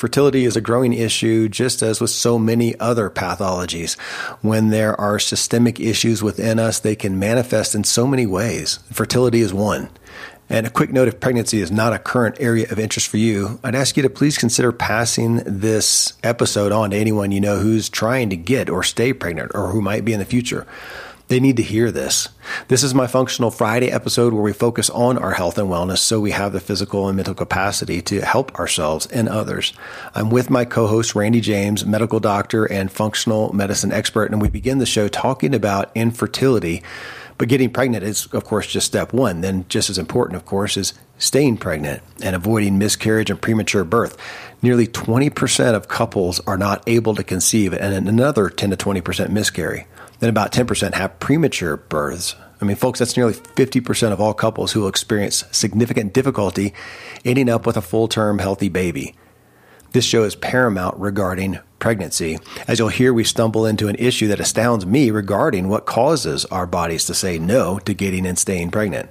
Fertility is a growing issue, just as with so many other pathologies. When there are systemic issues within us, they can manifest in so many ways. Fertility is one. And a quick note if pregnancy is not a current area of interest for you, I'd ask you to please consider passing this episode on to anyone you know who's trying to get or stay pregnant or who might be in the future. They need to hear this. This is my Functional Friday episode where we focus on our health and wellness so we have the physical and mental capacity to help ourselves and others. I'm with my co host, Randy James, medical doctor and functional medicine expert, and we begin the show talking about infertility. But getting pregnant is, of course, just step one. Then, just as important, of course, is staying pregnant and avoiding miscarriage and premature birth. Nearly 20% of couples are not able to conceive, and another 10 to 20% miscarry then about 10% have premature births. I mean, folks, that's nearly 50% of all couples who will experience significant difficulty ending up with a full term healthy baby. This show is paramount regarding pregnancy. As you'll hear, we stumble into an issue that astounds me regarding what causes our bodies to say no to getting and staying pregnant.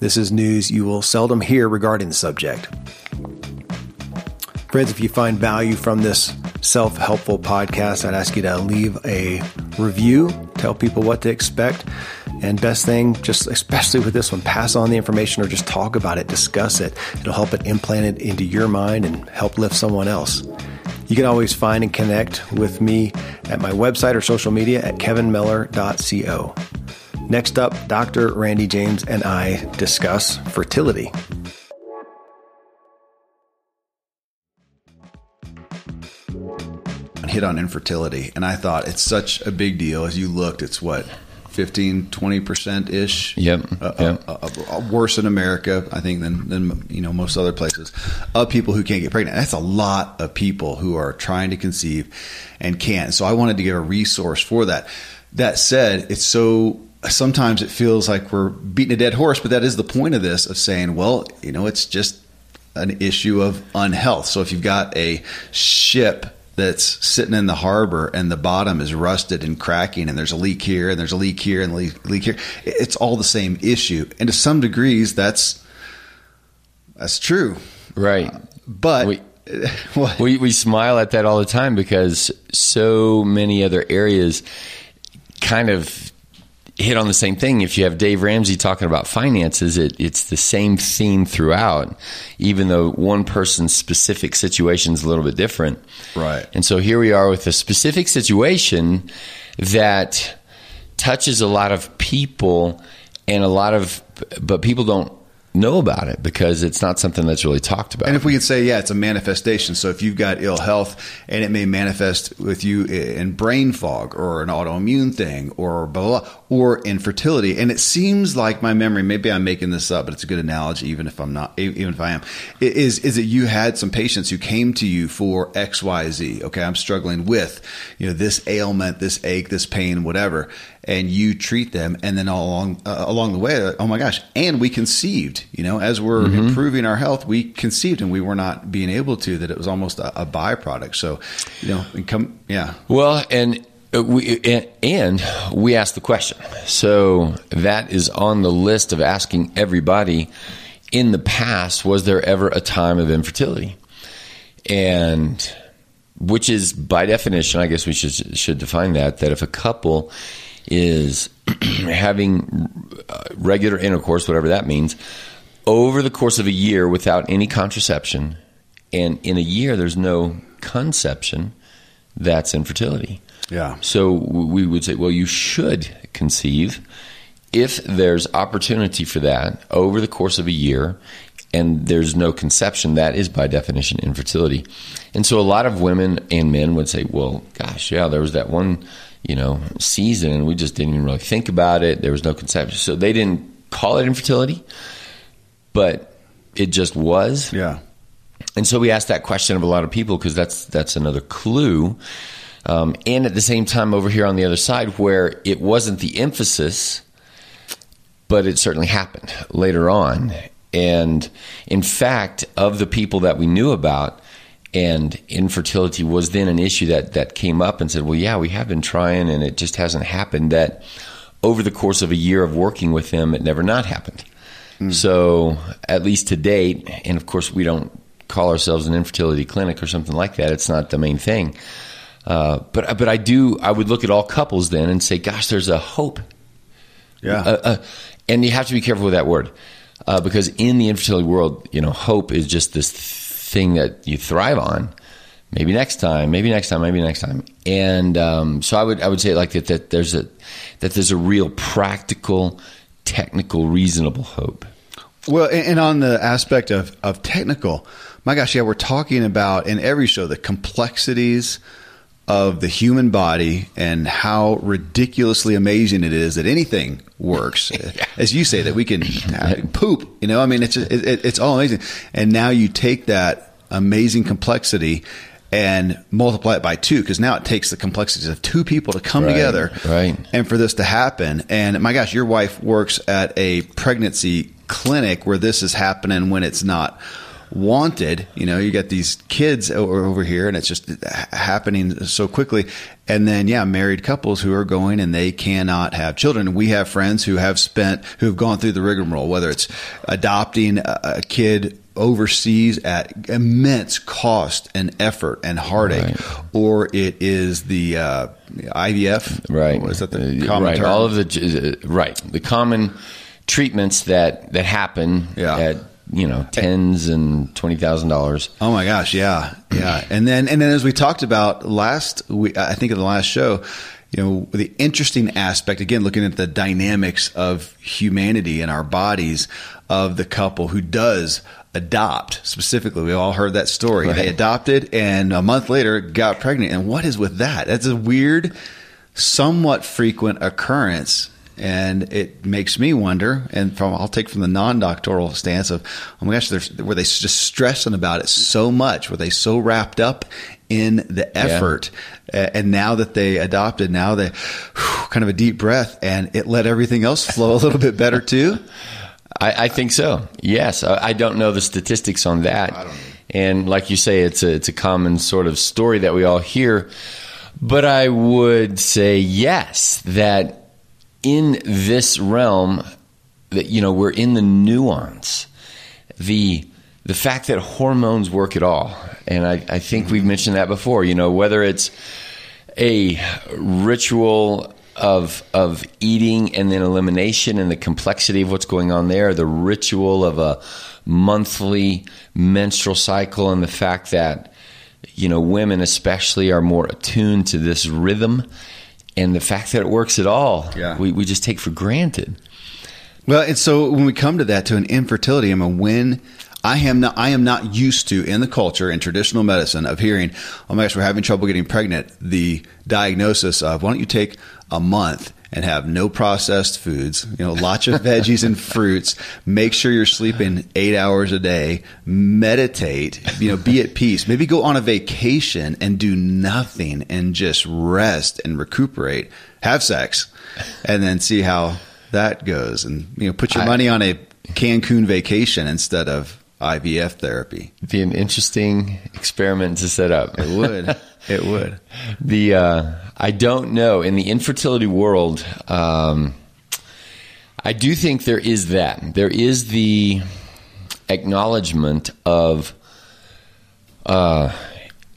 This is news you will seldom hear regarding the subject. Friends, if you find value from this self helpful podcast, I'd ask you to leave a review, tell people what to expect. And best thing, just especially with this one, pass on the information or just talk about it, discuss it. It'll help it implant it into your mind and help lift someone else. You can always find and connect with me at my website or social media at kevinmiller.co. Next up, Dr. Randy James and I discuss fertility. Hit on infertility, and I thought it's such a big deal. As you looked, it's what 15, 20 percent ish. Yep. Uh, yep. Uh, uh, worse in America, I think, than than you know most other places. Of people who can't get pregnant. That's a lot of people who are trying to conceive and can't. So I wanted to give a resource for that. That said, it's so sometimes it feels like we're beating a dead horse, but that is the point of this of saying, well, you know, it's just an issue of unhealth. So if you've got a ship that's sitting in the harbor and the bottom is rusted and cracking and there's a leak here and there's a leak here and leak, leak here. It's all the same issue. And to some degrees that's that's true. Right. Uh, but we, we, we smile at that all the time because so many other areas kind of hit on the same thing. If you have Dave Ramsey talking about finances, it, it's the same theme throughout, even though one person's specific situation is a little bit different. Right. And so here we are with a specific situation that touches a lot of people and a lot of, but people don't know about it because it's not something that's really talked about. And if we could say, yeah, it's a manifestation. So if you've got ill health and it may manifest with you in brain fog or an autoimmune thing or blah, blah, or infertility. And it seems like my memory, maybe I'm making this up, but it's a good analogy, even if I'm not, even if I am, is, is that you had some patients who came to you for X, Y, Z. Okay. I'm struggling with, you know, this ailment, this ache, this pain, whatever and you treat them and then all along uh, along the way oh my gosh and we conceived you know as we're mm-hmm. improving our health we conceived and we were not being able to that it was almost a, a byproduct. So you know come yeah. Well and uh, we and we asked the question. So that is on the list of asking everybody in the past was there ever a time of infertility? And which is by definition i guess we should should define that that if a couple is having uh, regular intercourse, whatever that means, over the course of a year without any contraception. And in a year, there's no conception, that's infertility. Yeah. So we would say, well, you should conceive if there's opportunity for that over the course of a year and there's no conception, that is by definition infertility. And so a lot of women and men would say, well, gosh, yeah, there was that one you know, season, and we just didn't even really think about it. There was no conception, so they didn't call it infertility, but it just was. Yeah. and so we asked that question of a lot of people because that's that's another clue. Um, and at the same time, over here on the other side, where it wasn't the emphasis, but it certainly happened later on. And in fact, of the people that we knew about, and infertility was then an issue that that came up and said, "Well, yeah, we have been trying, and it just hasn't happened." That over the course of a year of working with them, it never not happened. Mm. So, at least to date, and of course, we don't call ourselves an infertility clinic or something like that. It's not the main thing. Uh, but but I do I would look at all couples then and say, gosh, there's a hope. Yeah. Uh, uh, and you have to be careful with that word uh, because in the infertility world, you know, hope is just this thing that you thrive on. Maybe next time, maybe next time, maybe next time. And um, so I would I would say like that that there's a that there's a real practical, technical, reasonable hope. Well, and on the aspect of, of technical, my gosh, yeah, we're talking about in every show the complexities of the human body and how ridiculously amazing it is that anything works. As you say, that we can poop, you know, I mean, it's, just, it, it's all amazing. And now you take that amazing complexity and multiply it by two because now it takes the complexities of two people to come right, together right. and for this to happen. And my gosh, your wife works at a pregnancy clinic where this is happening when it's not wanted. You know, you got these kids over here and it's just happening so quickly. And then, yeah, married couples who are going and they cannot have children. We have friends who have spent, who have gone through the rigmarole, whether it's adopting a kid overseas at immense cost and effort and heartache, right. or it is the uh, IVF. Right. Is that the uh, common right. term? All of the uh, right the common treatments that that happen yeah. at you know tens and twenty thousand dollars. Oh my gosh, yeah, yeah. And then and then as we talked about last, we, I think in the last show, you know, the interesting aspect again, looking at the dynamics of humanity and our bodies of the couple who does adopt specifically. We all heard that story. Right. They adopted and a month later got pregnant. And what is with that? That's a weird, somewhat frequent occurrence and it makes me wonder. And from I'll take from the non-doctoral stance of, oh my gosh, were they just stressing about it so much? Were they so wrapped up in the effort? Yeah. and now that they adopted, now they whew, kind of a deep breath, and it let everything else flow a little bit better too. I, I, think so. Yes, I, I, don't know the statistics on that. And like you say, it's a it's a common sort of story that we all hear. But I would say yes that in this realm that you know we're in the nuance the the fact that hormones work at all. And I, I think mm-hmm. we've mentioned that before you know whether it's a ritual of of eating and then elimination and the complexity of what's going on there the ritual of a monthly menstrual cycle and the fact that you know women especially are more attuned to this rhythm and the fact that it works at all, yeah. we, we just take for granted. Well, and so when we come to that, to an infertility, I mean, when I am not, I am not used to in the culture in traditional medicine of hearing, oh my gosh, we're having trouble getting pregnant. The diagnosis of why don't you take a month and have no processed foods, you know, lots of veggies and fruits. Make sure you're sleeping eight hours a day. Meditate, you know, be at peace. Maybe go on a vacation and do nothing and just rest and recuperate. Have sex and then see how that goes. And, you know, put your money on a Cancun vacation instead of IVF therapy. It'd be an interesting experiment to set up. It would. it would. The uh, I don't know in the infertility world. Um, I do think there is that. There is the acknowledgement of, uh,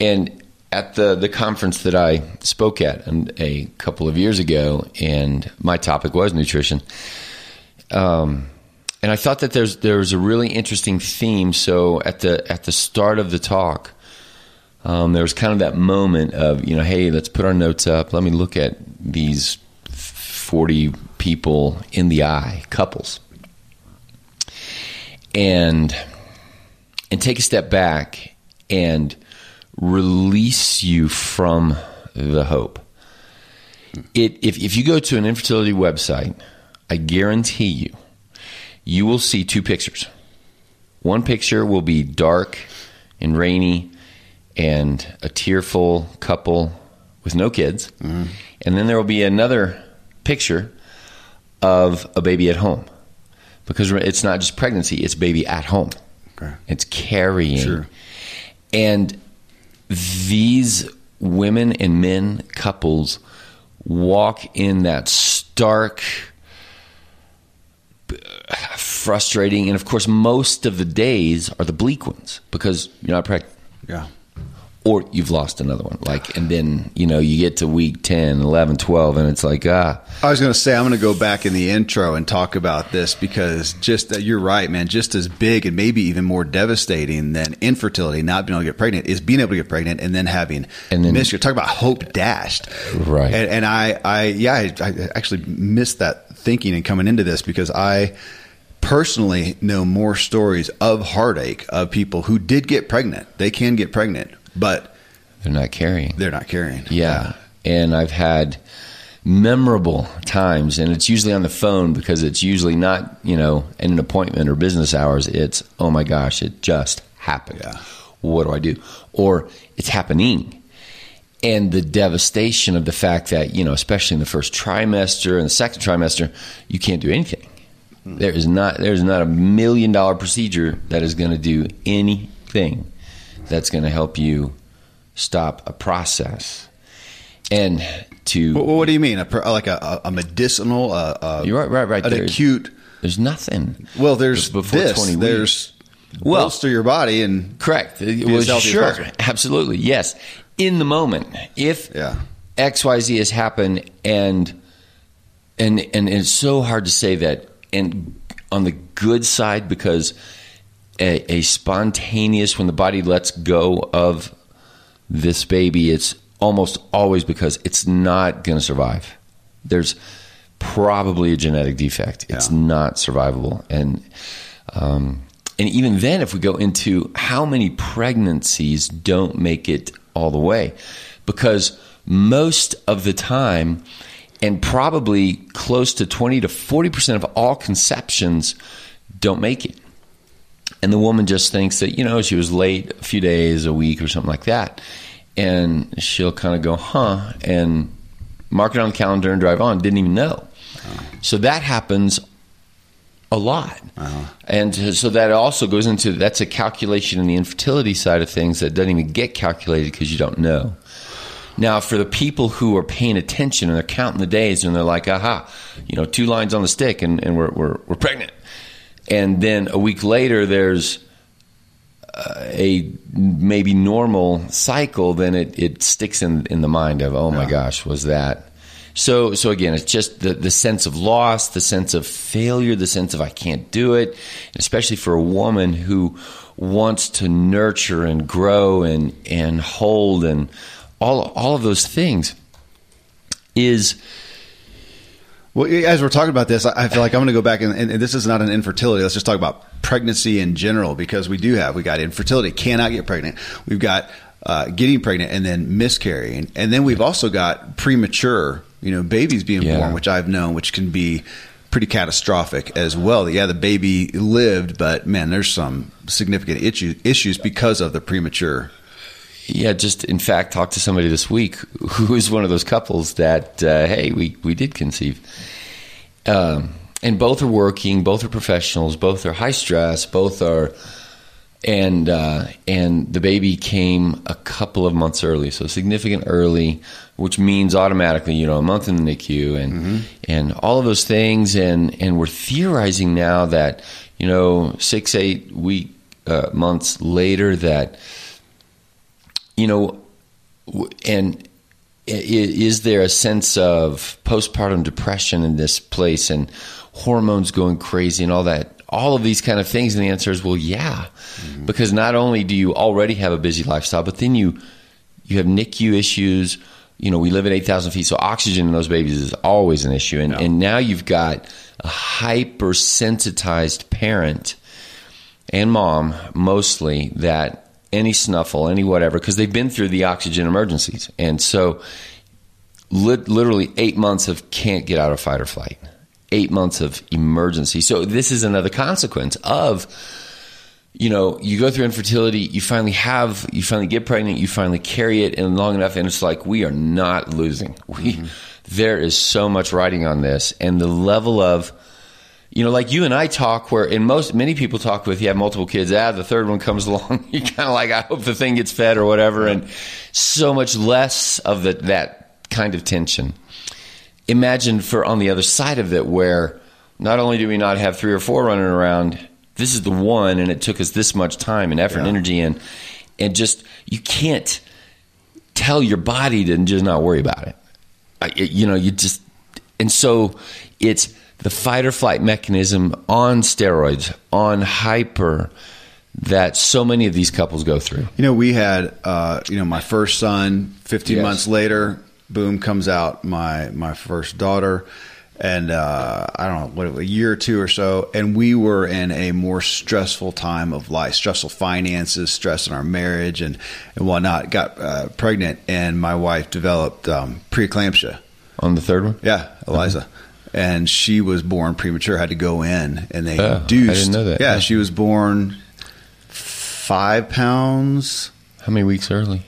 and at the the conference that I spoke at a couple of years ago, and my topic was nutrition. Um, and I thought that there's there's a really interesting theme. So at the at the start of the talk, um, there was kind of that moment of you know, hey, let's put our notes up. Let me look at these forty people in the eye, couples, and and take a step back and release you from the hope. It, if if you go to an infertility website, I guarantee you you will see two pictures. One picture will be dark and rainy and a tearful couple with no kids. Mm-hmm. And then there will be another picture of a baby at home because it's not just pregnancy, it's baby at home. Okay. It's carrying. Sure. And these women and men couples walk in that stark frustrating and of course most of the days are the bleak ones because you're not pregnant Yeah. Or you've lost another one like and then you know you get to week 10 11 12 and it's like ah I was going to say I'm going to go back in the intro and talk about this because just that you're right, man. Just as big and maybe even more devastating than infertility, not being able to get pregnant, is being able to get pregnant and then having And then- miscarriage. Talk about hope dashed, Right. And, and I, I, yeah, I, I actually missed that thinking and coming into this because I personally know more stories of heartache of people who did get pregnant. They can get pregnant, but they're not carrying they're not carrying. Yeah. And I've had memorable times, and it's usually on the phone because it's usually not, you know, in an appointment or business hours. It's, oh my gosh, it just happened. Yeah. What do I do? Or it's happening. And the devastation of the fact that, you know, especially in the first trimester and the second trimester, you can't do anything. Hmm. There is not there's not a million dollar procedure that is going to do anything that's going to help you stop a process. And to What, what do you mean? A, like a, a medicinal? Uh, uh, You're right, right, right. An There's- acute. there's nothing. Well, there's Before this. 20 weeks. There's Well- bolster your body and Correct. Was sure, absolutely, yes. In the moment, if Yeah. X Y Z has happened, and and and it's so hard to say that, and on the good side because a, a spontaneous when the body lets go of this baby, it's almost always because it's not going to survive. There's probably a genetic defect. It's Yeah. not survivable, and um, and even then, if we go into how many pregnancies don't make it all the way, because most of the time, and probably close to twenty to forty percent of all conceptions don't make it and the woman just thinks that you know she was late a few days a week or something like that. And she'll kind of go huh? And mark it on the calendar and drive on. Didn't even know. So that happens a lot. And so that also goes into that's a calculation in the infertility side of things that doesn't even get calculated because you don't know. Now, for the people who are paying attention and they're counting the days and they're like, aha, you know, two lines on the stick and, and we're, we're, we're pregnant. And then a week later, there's uh, a maybe normal cycle, then it, it sticks in, in the mind of, oh my gosh, was that. So, so again, it's just the, the sense of loss, the sense of failure, the sense of I can't do it, especially for a woman who wants to nurture and grow and, and hold and all, all of those things is Well, as we're talking about this, I feel like I'm going to go back and, and this is not an infertility. Let's just talk about pregnancy in general because we do have we got infertility, cannot get pregnant. We've got uh, getting pregnant and then miscarrying, and then we've also got premature, you know, babies being Yeah. born, which I've known, which can be pretty catastrophic as well. Yeah, the baby lived, but man, there's some significant issues issues because of the premature. Yeah, just in fact, talked to somebody this week who is one of those couples that uh, hey, we we did conceive, um, and both are working, both are professionals, both are high stress, both are, and uh, and the baby came a couple of months early, so significant early, which means automatically, you know, a month in the NICU and and all of those things, and and we're theorizing now that you know six eight week uh, months later that you know, and is there a sense of postpartum depression in this place and hormones going crazy and all that? All of these kind of things, and the answer is well, yeah, mm-hmm. because not only do you already have a busy lifestyle, but then you you have NICU issues. You know, we live at eight thousand feet, so oxygen in those babies is always an issue, and, and now you've got a hypersensitized parent and mom mostly that any snuffle, any whatever, because they've been through the oxygen emergencies. And so, lit literally eight months of can't get out of fight or flight, eight months of emergency. So, this is another consequence of you know, you go through infertility, you finally have, you finally get pregnant, you finally carry it in long enough, and it's like we are not losing. We Mm-hmm. there is so much writing on this, and the level of, you know, like you and I talk, where in most many people talk with you have multiple kids. Ah, the third one comes along, you kind of like, I hope the thing gets fed or whatever, and so much less of the, that kind of tension. Imagine for on the other side of it, where not only do we not have three or four running around, this is the one, and it took us this much time and effort and energy, and and just you can't tell your body to just not worry about it- you know, you just and so it's the fight or flight mechanism on steroids, on hyper that so many of these couples go through. You know, we had, uh, you know, my first son. Fifteen Yes. months later, boom, comes out my my first daughter, and uh, I don't know what a year or two or so, and we were in a more stressful time of life, stressful finances, stress in our marriage, and and whatnot. Got uh, pregnant, and my wife developed um, preeclampsia. On the third one, Yeah, Eliza. And she was born premature, had to go in, and they Oh, I induced. didn't know that. Yeah, Yeah. she was born five pounds how many weeks early?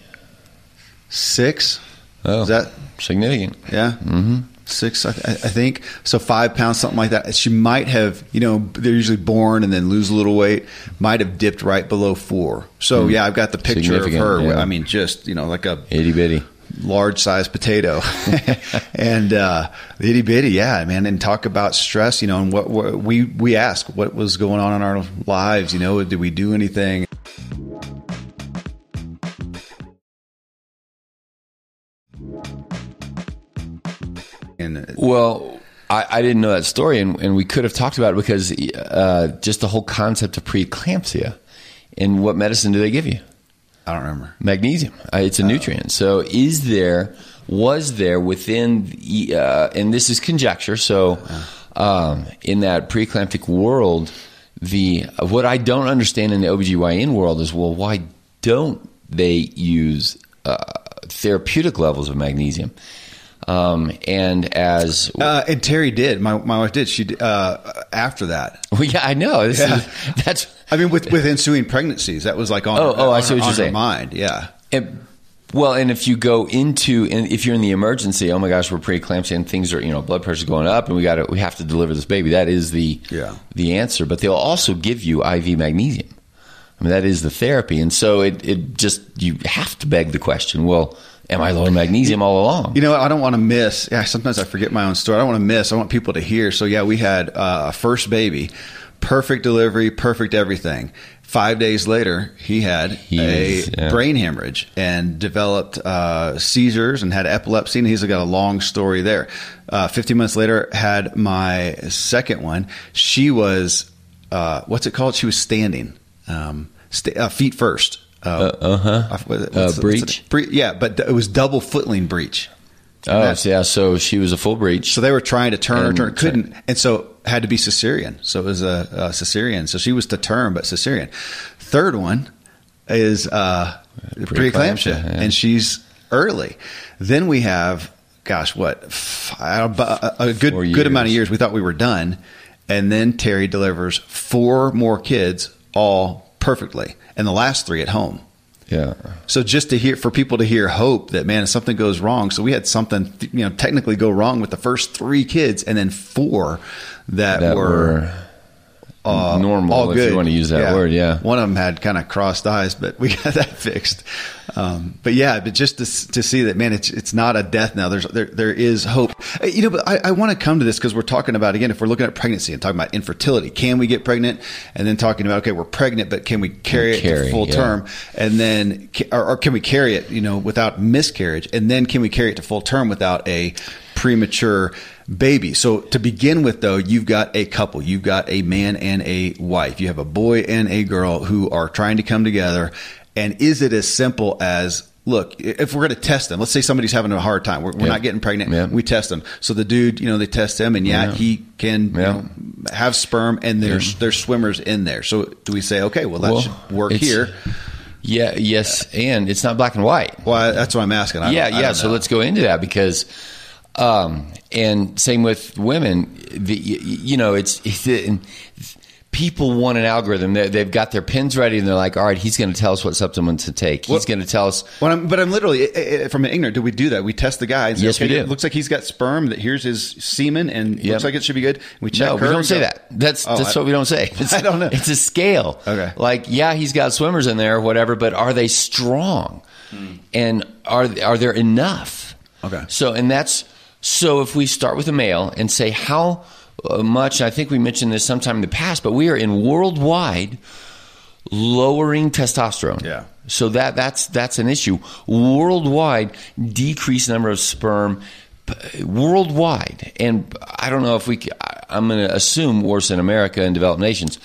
six. Oh, Is that significant? yeah? Mm-hmm. Six, I, I I think. So five pounds, something like that. She might have, you know, they're usually born and then lose a little weight. Might have dipped right below four. So yeah, I've got the picture of. Her. yeah. I mean, just you know, like a Itty bitty. Large sized potato and uh itty bitty yeah man and talk about stress you know and what, what we we ask what was going on in our lives you know did we do anything and Well, I, I didn't know that story, and, and we could have talked about it because uh, just the whole concept of preeclampsia. And what medicine do they give you? I don't remember Magnesium. Uh, it's a nutrient. So, is there, was there within, the, uh, and this is conjecture, so um, in that preeclamptic world, the what I don't understand in the OBGYN world is well, why don't they use uh, therapeutic levels of magnesium? Um, and as uh and terry did my, my wife did she uh after that well, yeah, I know. This Yeah. is, that's i mean with with ensuing pregnancies that was like on Oh, her, oh, I on see what her- you're saying. mind yeah And, well, and if you go into, and if you're in the emergency, oh my gosh, we're preeclampsia and things are, you know, blood pressure's going up, and we got to, we have to deliver this baby. That is the, Yeah. the answer. But they'll also give you IV magnesium. I mean, that is the therapy, and so it, it just you have to beg the question. Well, am I low in magnesium all along? You know, I don't want to miss. Yeah, sometimes I forget my own story. I don't want to miss. I want people to hear. So yeah, we had uh, a first baby, perfect delivery, perfect everything. Five days later, he had a yeah. brain hemorrhage and developed uh, seizures and had epilepsy. And he's got a long story there. Uh, Fifteen months later, had my second one. She was uh, what's it called? She was standing, um, sta uh, feet first. Uh. Uh, breech? Bre- yeah, but it was double footling breech. Oh, that- yeah. So she was a full breech. So they were trying to turn her, turn, couldn't, and so had to be cesarean. So it was a, a cesarean. So she was to term, but cesarean. Third one is uh, preeclampsia, Preeclampsia, yeah. and she's early. Then we have, gosh, what f- about a good good amount of years. We thought we were done, and then Terry delivers four more kids, all perfectly, and the last three at home. Yeah. So just to hear for people to hear hope that man, if something goes wrong. So we had something you know technically go wrong with the first three kids, and then four that, That were, were uh, normal, all if good. you want to use that word. Yeah. one of them had kind of crossed eyes, but we got that fixed. Um, but yeah, but just to, to see that man, it's it's not a death now. There's there there is hope. Uh, You know, but I, I want to come to this because we're talking about again if we're looking at pregnancy and talking about infertility, can we get pregnant? And then talking about okay, we're pregnant, but can we carry it Carry, to full yeah. term? And then or, or can we carry it, you know, without miscarriage? And then can we carry it to full term without a premature baby? So to begin with, though, you've got a couple. You've got a man and a wife. You have a boy and a girl who are trying to come together. And is it as simple as look, if we're going to test them, let's say somebody's having a hard time, we're, we're Yeah. not getting pregnant, Yeah. we test them. So the dude, you know, they test him, and yeah, Yeah. he can you know, have sperm, and there's there's swimmers in there. So do we say, okay, well that Well, should work here? Yeah. Yes. And it's not black and white. Well, that's what I'm asking. I yeah, I yeah. So let's go into that because, um, and same with women. The, you, you know, it's, it's people want an algorithm. They, they've got their pins ready, and they're like, "All right, he's going to tell us what supplement to take. He's Well- going to tell us." Well, I'm, but I'm literally eh, eh, from an ignorant. Do we do that? We test the guy. And say, Yes, we do. It looks like he's got sperm. That here's his semen, and Yep. looks like it should be good. We check. No, we don't say go- that. That's Oh, that's I- what we don't say. It's, I don't know. It's a scale. Okay. Like, yeah, he's got swimmers in there, whatever, but are they strong? And are are there enough? Okay. So, and that's so. If we start with a male and say how much, I think we mentioned this sometime in the past, but we are in worldwide lowering testosterone. Yeah. So that that's that's an issue worldwide. Decreased number of sperm worldwide, and I don't know if we. I'm going to assume worse in America and developed nations.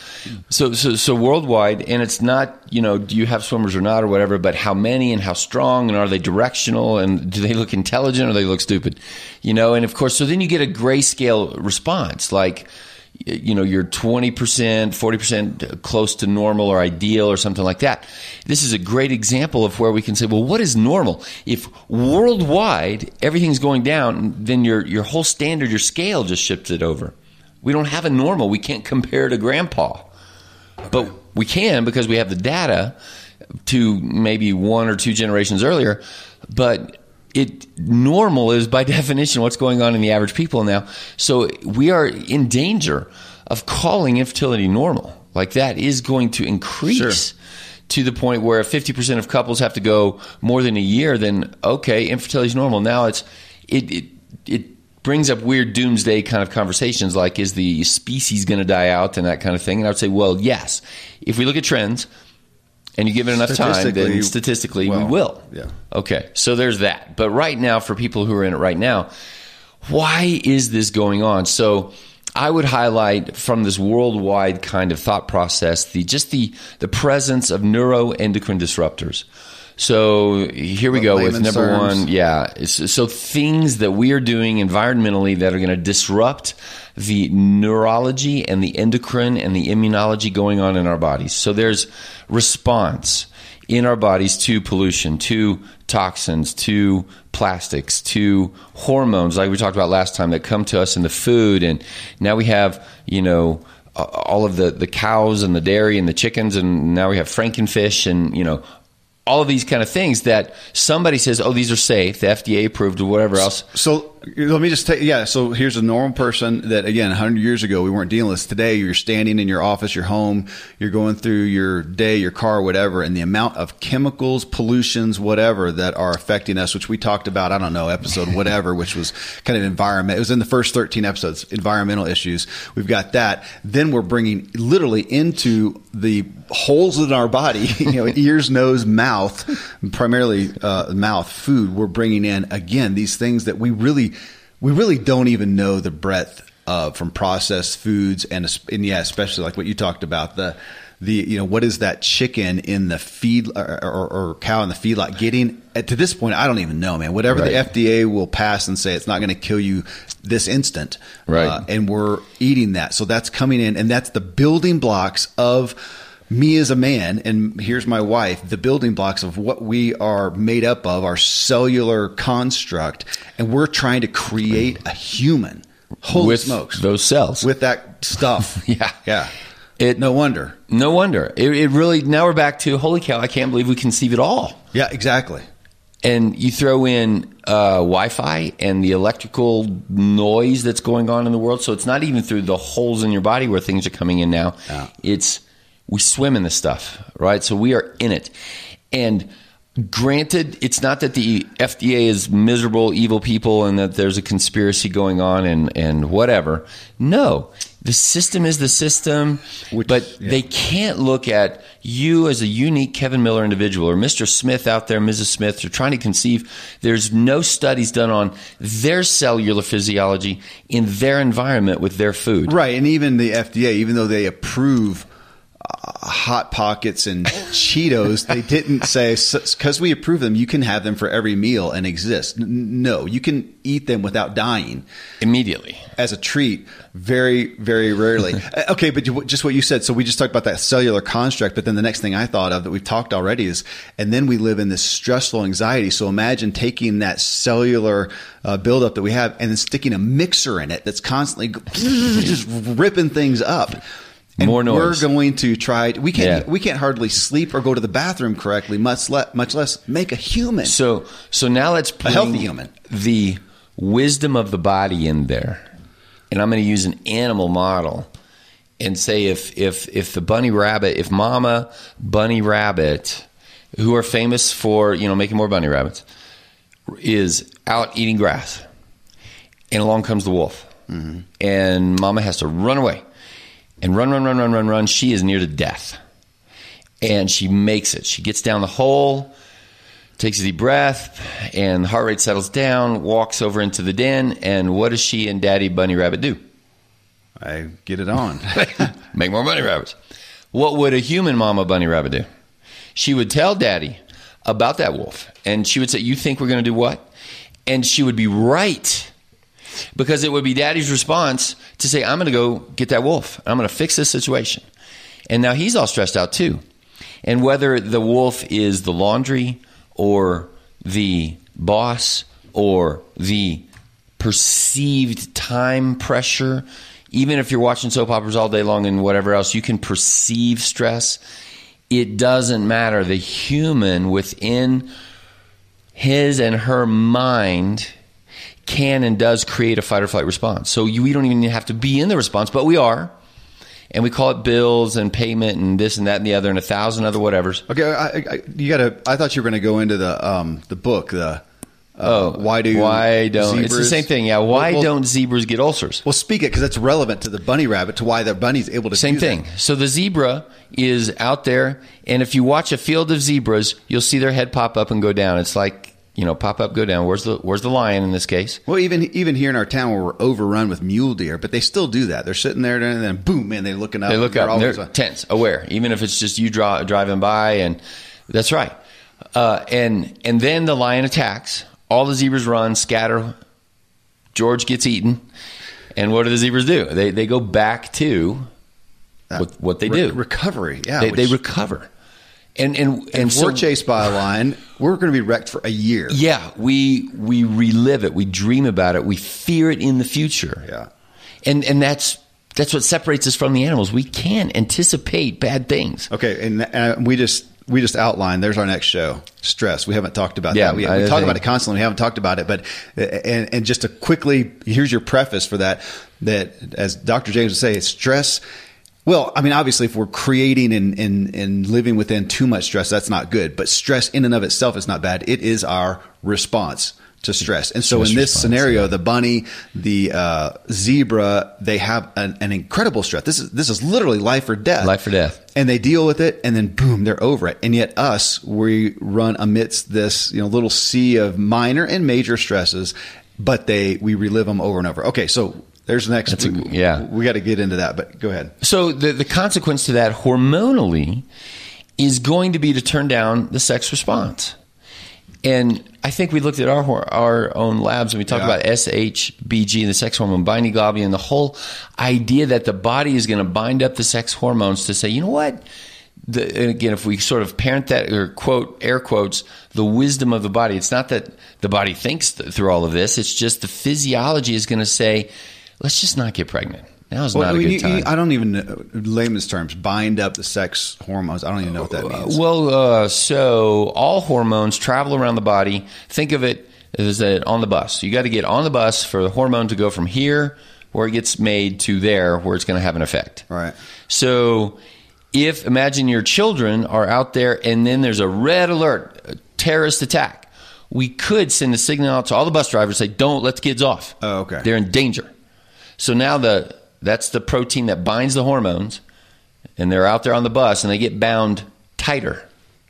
So so so worldwide, and it's not you know do you have swimmers or not or whatever, but how many and how strong and are they directional and do they look intelligent or they look stupid, you know? And of course, so then you get a grayscale response like you know you're 20% 40% close to normal or ideal or something like that this is a great example of where we can say well what is normal if worldwide everything's going down then your your whole standard your scale just shifted over we don't have a normal we can't compare to grandpa but we can because we have the data to maybe one or two generations earlier. But it normal is by definition what's going on in the average people now. So we are in danger of calling infertility normal. Like that is going to increase. Sure. To the point where if 50% of couples have to go more than a year, then okay, infertility is normal. Now it's it it, it brings up weird doomsday kind of conversations like is the species going to die out and that kind of thing? And i would say well yes. If we look at trends and you give it enough time then statistically we will. yeah. okay so there's that. But right now for people who are in it right now why is this going on? So I would highlight from this worldwide kind of thought process the just the the presence of neuroendocrine disruptors. So here we go with number terms? one. Yeah. So so things that we are doing environmentally that are going to disrupt the neurology and the endocrine and the immunology going on in our bodies. So there's response in our bodies to pollution, to toxins, to plastics, to hormones, like we talked about last time, that come to us in the food. And now we have, you know, all of the, the cows and the dairy and the chickens, and now we have frankenfish and, you know, all of these kind of things that somebody says, oh, these are safe, the FDA approved, or whatever else. So let me just take yeah. So here's a normal person that again, 100 years ago we weren't dealing with. this. Today you're standing in your office, your home, you're going through your day, your car, whatever, and the amount of chemicals, pollutions, whatever that are affecting us, which we talked about. I don't know episode whatever, which was kind of environment. It was in the first 13 episodes, environmental issues. We've got that. Then we're bringing literally into the holes in our body, you know, ears, nose, mouth, primarily uh, mouth, food. We're bringing in again these things that we really, we really don't even know the breadth of from processed foods and, and yeah, especially like what you talked about the. The you know what is that chicken in the feed or, or, or cow in the feedlot getting at, to this point I don't even know man whatever Right. the FDA will pass and say it's not going to kill you this instant Right. uh, and we're eating that. So that's coming in, and that's the building blocks of me as a man. And here's my wife, the building blocks of what we are made up of, our cellular construct, and we're trying to create a human. Holy with smokes! those cells. with that stuff. Yeah. yeah. It- no wonder. no wonder. It, it really, now we're back to, holy cow, I can't believe we conceive it all. Yeah, exactly. and you throw in uh, Wi-Fi and the electrical noise that's going on in the world. So it's not even through the holes in your body where things are coming in now. Yeah. It's we swim in this stuff, right? So we are in it, and granted, it's not that the FDA is miserable, evil people, and that there's a conspiracy going on and and whatever. No. The system is the system, Which- but yeah. they can't look at you as a unique Kevin Miller individual or Mr. Smith out there, Mrs. Smith, you're trying to conceive. There's no studies done on their cellular physiology in their environment with their food. Right, and even the FDA, even though they approve hot pockets and Cheetos, they didn't say because we approve them, you can have them for every meal and exist. No, you can eat them without dying Immediately. as a treat. Very, very rarely. Uh, okay, but just what you said. So we just talked about that cellular construct, but then the next thing I thought of that we've talked already is, and then we live in this stressful anxiety. So imagine taking that cellular uh, buildup that we have and then sticking a mixer in it that's constantly just ripping things up. And more noise. We're going to try. We can't. Yeah. We can't hardly sleep or go to the bathroom correctly. Much less. Much less make a human. So so now let's bring healthy human. the wisdom of the body in there, and I'm going to use an animal model and say if if if the bunny rabbit, if Mama Bunny Rabbit, who are famous for you know making more bunny rabbits, is out eating grass, and along comes the wolf, mm-hmm. and Mama has to run away, and run run run run run run. She is near to death, and she makes it. She gets down the hole takes a deep breath and the heart rate settles down walks over into the den. And what does she and daddy bunny rabbit do? I get it on. make more bunny rabbits. What would a human mama bunny rabbit do? She would tell daddy about that wolf. And she would say you think we're going to do what? And she would be right because it would be daddy's response to say i'm going to go get that wolf i'm going to fix this situation and now he's all stressed out too and whether the wolf is the laundry or the boss or the perceived time pressure, even if you're watching soap operas all day long and whatever else, you can perceive stress. It doesn't matter. The human within his and her mind can and does create a fight or flight response. So you, we don't even have to be in the response, but we are. And we call it bills and payment and this and that and the other and a thousand other whatevers. Okay, I, I, you got to. I thought you were going to go into the um, the book. The uh, Oh, why do why don't it's the same thing? Yeah, why Well, don't zebras get ulcers? Well, speak it because that's relevant to the bunny rabbit to why the bunny's able to Same thing. that. So the zebra is out there, and if you watch a field of zebras, you'll see their head pop up and go down. It's like you know, pop up, go down. Where's the Where's the lion in this case? Well, even even here in our town where we're overrun with mule deer, but they still do that. They're sitting there and then boom, man, they're looking up. They look They're up. They're on- tense, aware, even if it's just you draw, driving by, and that's right. Uh, and and then the lion attacks. All the zebras run, scatter. George gets eaten, and what do the zebras do? They they go back to what, what they Re- do. recovery. Yeah, they, they recover. And and and so we're chased by a lion, we're going to be wrecked for a year. yeah, we we relive it, we dream about it, we fear it in the future. Yeah. and and that's that's what separates us from the animals. We can anticipate bad things. Okay, and uh, we just we just outlined. There's our next show. Stress. We haven't talked about Yeah, that. We, I we talk about it constantly. We haven't talked about it, but uh, and and just to quickly, here's your preface for that. That as Dr. James would say, stress. Well, I mean, obviously, if we're creating and, and, and living within too much stress, that's not good. But stress in and of itself is not bad. It is our response to stress. And so Stress in this response, scenario, yeah. the bunny, the uh, zebra, they have an, an incredible stress. This is this is literally life or death Life or death. and they deal with it and then boom they're over it and yet us we run amidst this you know little sea of minor and major stresses but they we relive them over and over okay so there's the next That's a- yeah. we got to get into that but go ahead So the the consequence to that hormonally is going to be to turn down the sex response. And I think we looked at our our own labs and we talked Yeah. about SHBG and the sex hormone binding globulin and the whole idea that the body is going to bind up the sex hormones to say, you know what? The, again, if we sort of parent that or quote air quotes the wisdom of the body, it's not that the body thinks th- through all of this. It's just the physiology is going to say, let's just not get pregnant. Now is Well, not I a good you- time. you- I don't even know, layman's terms bind up the sex hormones I don't even know what that means Well, uh, so all hormones travel around the body. Think of it as that on the bus. You got to get on the bus for the hormone to go from here, where it gets made, to there, where it's going to have an effect. Right. So, if imagine your children are out there and then there's a red alert, a terrorist attack, we could send a signal out to all the bus drivers say, "Don't let the kids off. Oh, okay. They're in danger." So now the that's the protein that binds the hormones, and they're out there on the bus and they get bound tighter.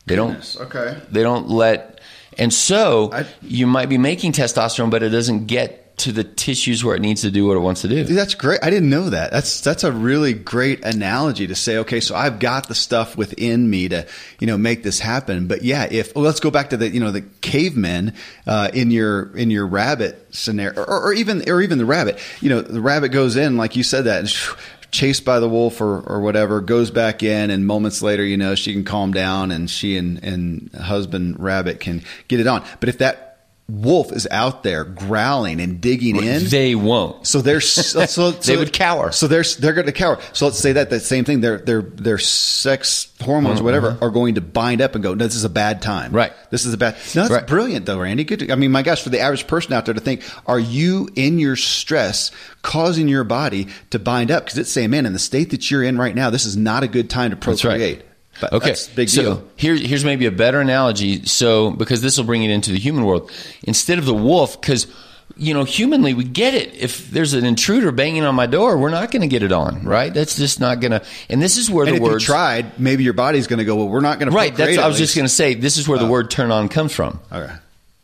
They don't. okay They don't let. And so I- you might be making testosterone, but it doesn't get to the tissues where it needs to do what it wants to do. That's great. I didn't know that. That's that's a really great analogy to say. Okay, so I've got the stuff within me to you know make this happen. But yeah, if well, let's go back to the you know the cavemen uh, in your in your rabbit scenario, or, or even or even the rabbit. You know, the rabbit goes in like you said that. And chased by the wolf or, or whatever goes back in and moments later you know she can calm down and she and, and husband rabbit can get it on but if that wolf is out there growling and digging in, They won't. so they're so, so They would cower. So they're they're going to cower. So let's say that that same thing. Their their their sex hormones, whatever, are going to bind up and go. No, this is a bad time. Mm-hmm. Right. This is a bad. No, that's Right. brilliant though, Randy. Good. to- I mean, my gosh, for the average person out there to think, are you in your stress causing your body to bind up? Because it's saying, man, in the state that you're in right now, this is not a good time to procreate. But okay, big so deal. Here's here's maybe a better analogy. So because this will bring it into the human world instead of the wolf, because you know humanly we get it. If there's an intruder banging on my door, we're not going to get it on, right? That's just not going to. And this is where And the word tried, maybe your body's going to go. Well, we're not going to right. That's I was just least. Oh. going to say. This is where the oh. word "turn on" comes from Okay.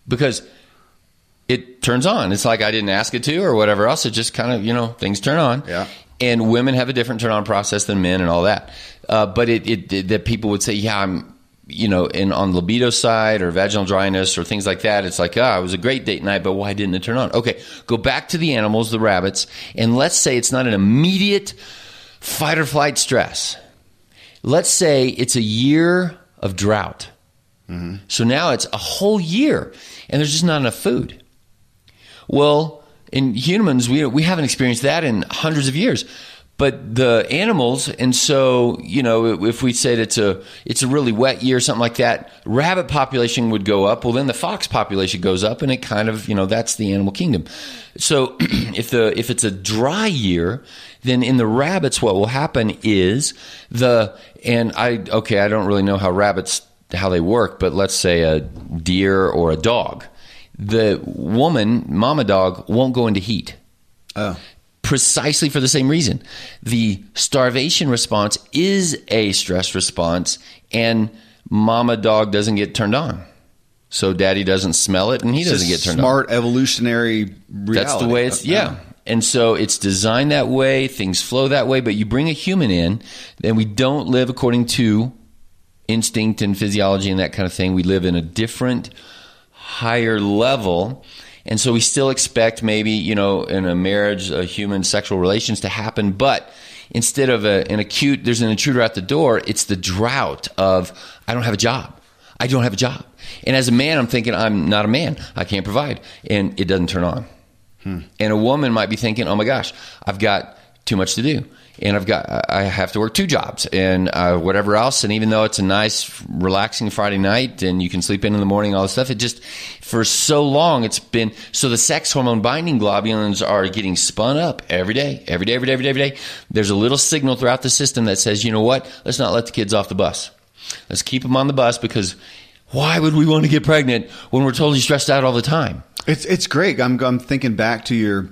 because it turns on. It's like I didn't ask it to or whatever else. It just kind of, you know, things turn on. Yeah. And women have a different turn on process than men and all that. Uh, but it, it, it, that people would say, yeah, I'm, you know, in on libido side or vaginal dryness or things like that. It's like, ah, it was a great date night, but why didn't it turn on? Okay. Go back to the animals, the rabbits, and let's say it's not an immediate fight or flight stress. Let's say it's a year of drought. So now it's a whole year and there's just not enough food. Well, in humans, we, we haven't experienced that in hundreds of years. But the animals, and so you know, if we said it's a it's a really wet year, something like that, rabbit population would go up. Well, then the fox population goes up, and it kind of you know that's the animal kingdom. So if the if it's a dry year, then in the rabbits, what will happen is the and I okay, I don't really know how rabbits how they work, but let's say a deer or a dog, the woman mama dog won't go into heat Oh. precisely for the same reason. The starvation response is a stress response, and mama dog doesn't get turned on. So daddy doesn't smell it, and he It's doesn't get turned on. smart evolutionary reality. That's the way it's yeah. Uh-huh. And so it's designed that way, things flow that way, but you bring a human in, then we don't live according to instinct and physiology and that kind of thing. We live in a different higher level. And so we still expect maybe, you know, in a marriage, a human sexual relations to happen, but instead of a, an acute, there's an intruder at the door, it's the drought of, I don't have a job. I don't have a job. And as a man, I'm thinking, I'm not a man. I can't provide. And it doesn't turn on. Hmm. And a woman might be thinking, oh my gosh, I've got too much to do. And I've got, I have to work two jobs and uh, whatever else. And even though it's a nice, relaxing Friday night and you can sleep in in the morning, all this stuff, it just, for so long, it's been, so the sex hormone binding globulins are getting spun up every day, every day, every day, every day, every day. There's a little signal throughout the system that says, you know what? Let's not let the kids off the bus. Let's keep them on the bus because why would we want to get pregnant when we're totally stressed out all the time? It's it's great. I'm I'm thinking back to your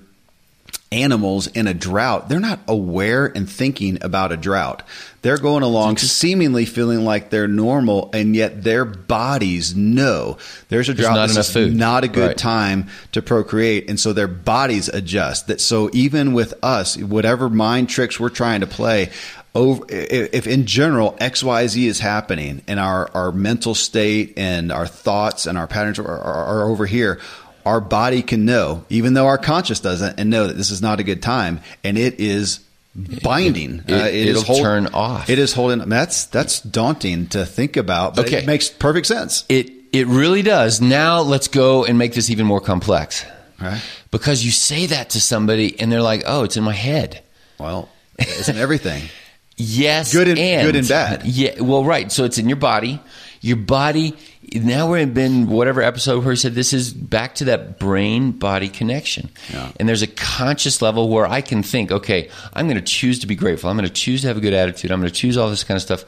animals in a drought. They're not aware and thinking about a drought. They're going along seemingly feeling like they're normal and yet their bodies know there's a drought. not This enough is food. Not a good Right. time to procreate and so their bodies adjust. That so even with us whatever mind tricks we're trying to play over if in general xyz is happening and our our mental state and our thoughts and our patterns are, are, are over here our body can know even though our conscious doesn't and know that this is not a good time and it is binding It- Uh, is it'll turn off. it is holding that's that's daunting to think about but Okay. it makes perfect sense It it really does. Now let's go and make this even more complex. right Because you say that to somebody and they're like, "Oh, it's in my head." well it's in everything Yes, Good and- good and bad. Yeah, well, right. So it's in your body. Your body. Now we're in been whatever episode where he said this is back to that brain body connection. Yeah. And there's a conscious level where I can think, okay, I'm going to choose to be grateful. I'm going to choose to have a good attitude. I'm going to choose all this kind of stuff.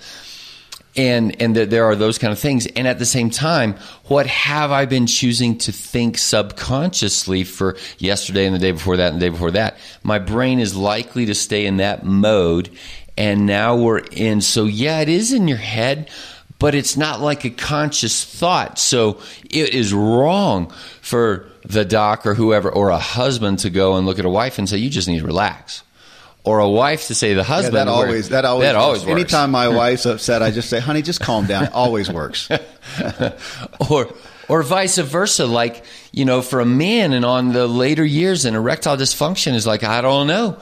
And and that there are those kind of things. And at the same time, what have I been choosing to think subconsciously for yesterday and the day before that and the day before that? My brain is likely to stay in that mode. And now we're in. So yeah, it is in your head, but it's not like a conscious thought. So it is wrong for the doc or whoever or a husband to go and look at a wife and say, "You just need to relax." Or a wife to say to the Yeah, husband, that always that always that works. always works. Anytime my wife's upset, I just say, "Honey, just calm down." It always works. or or vice versa like you know for a man and on the later years an erectile dysfunction is like i don't know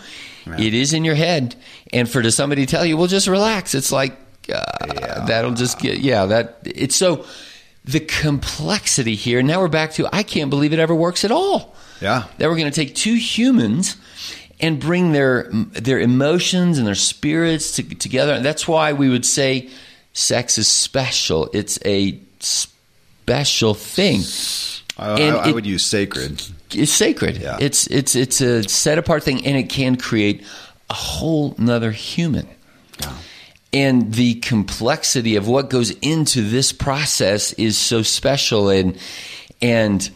it is in your head and for to somebody tell you well just relax it's like uh, that'll just get yeah that it's so the complexity here. Now we're back to I can't believe it ever works at all. Yeah. That we're going to take two humans and bring their their emotions and their spirits to, together. And that's why we would say sex is special. It's a special thing. I, And I, I it- would use sacred. It's sacred. Yeah. It's it's it's a set apart thing, and it can create a whole nother human. And the complexity of what goes into this process is so special, and and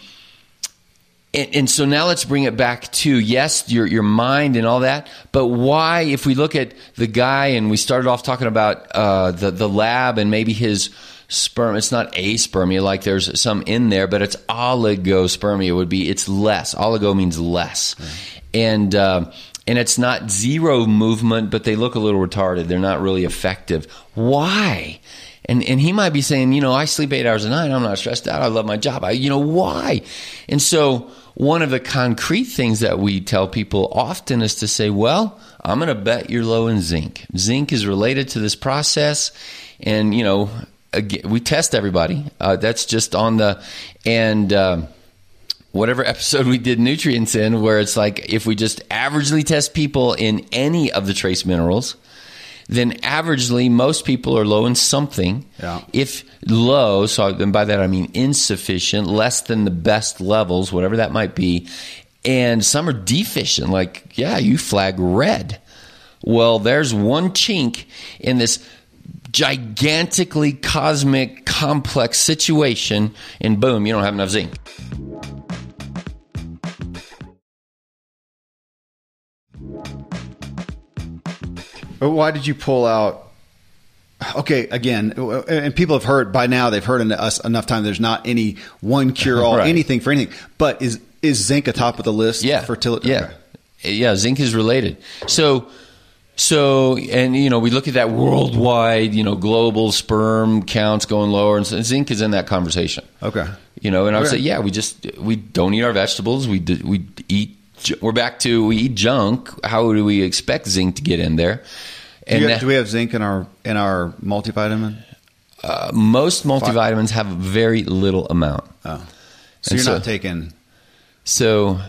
and, and so now let's bring it back to yes, your your mind and all that. But why, if we look at the guy and we started off talking about uh, the the lab and maybe his sperm, it's not aspermia like there's some in there, but it's oligospermia would be it's less. Oligo means less, and. Uh, and it's not zero movement, but they look a little retarded. They're not really effective. Why? And and he might be saying, you know, I sleep eight hours a night. I'm not stressed out. I love my job. I, you know, why? And so one of the concrete things that we tell people often is to say, well, I'm going to bet you're low in zinc. Zinc is related to this process, and you know, we test everybody. Uh, that's just on the and. Um, whatever episode we did nutrients in, where it's like if we just averagely test people in any of the trace minerals, then averagely most people are low in something. Yeah. If low, so and by that I mean insufficient, less than the best levels, whatever that might be, and some are deficient. Like yeah, you flag red. Well, there's one chink in this gigantically cosmic complex situation, and boom, you don't have enough zinc. Why did you pull out? Okay, again, and people have heard by now. They've heard in us enough time. There's not any one cure all, Right. anything for anything. But is is zinc atop of the list? yeah fertility. yeah yeah zinc is related so so and you know we look at that worldwide you know global sperm counts going lower and so zinc is in that conversation Okay. you know and i would Okay. say yeah we just we don't eat our vegetables we d- we eat we're back to we eat junk how do we expect zinc to get in there Do, and that- do we have zinc in our in our multivitamin? uh, most multivitamins have very little amount Oh, so And you're so- not taking. So,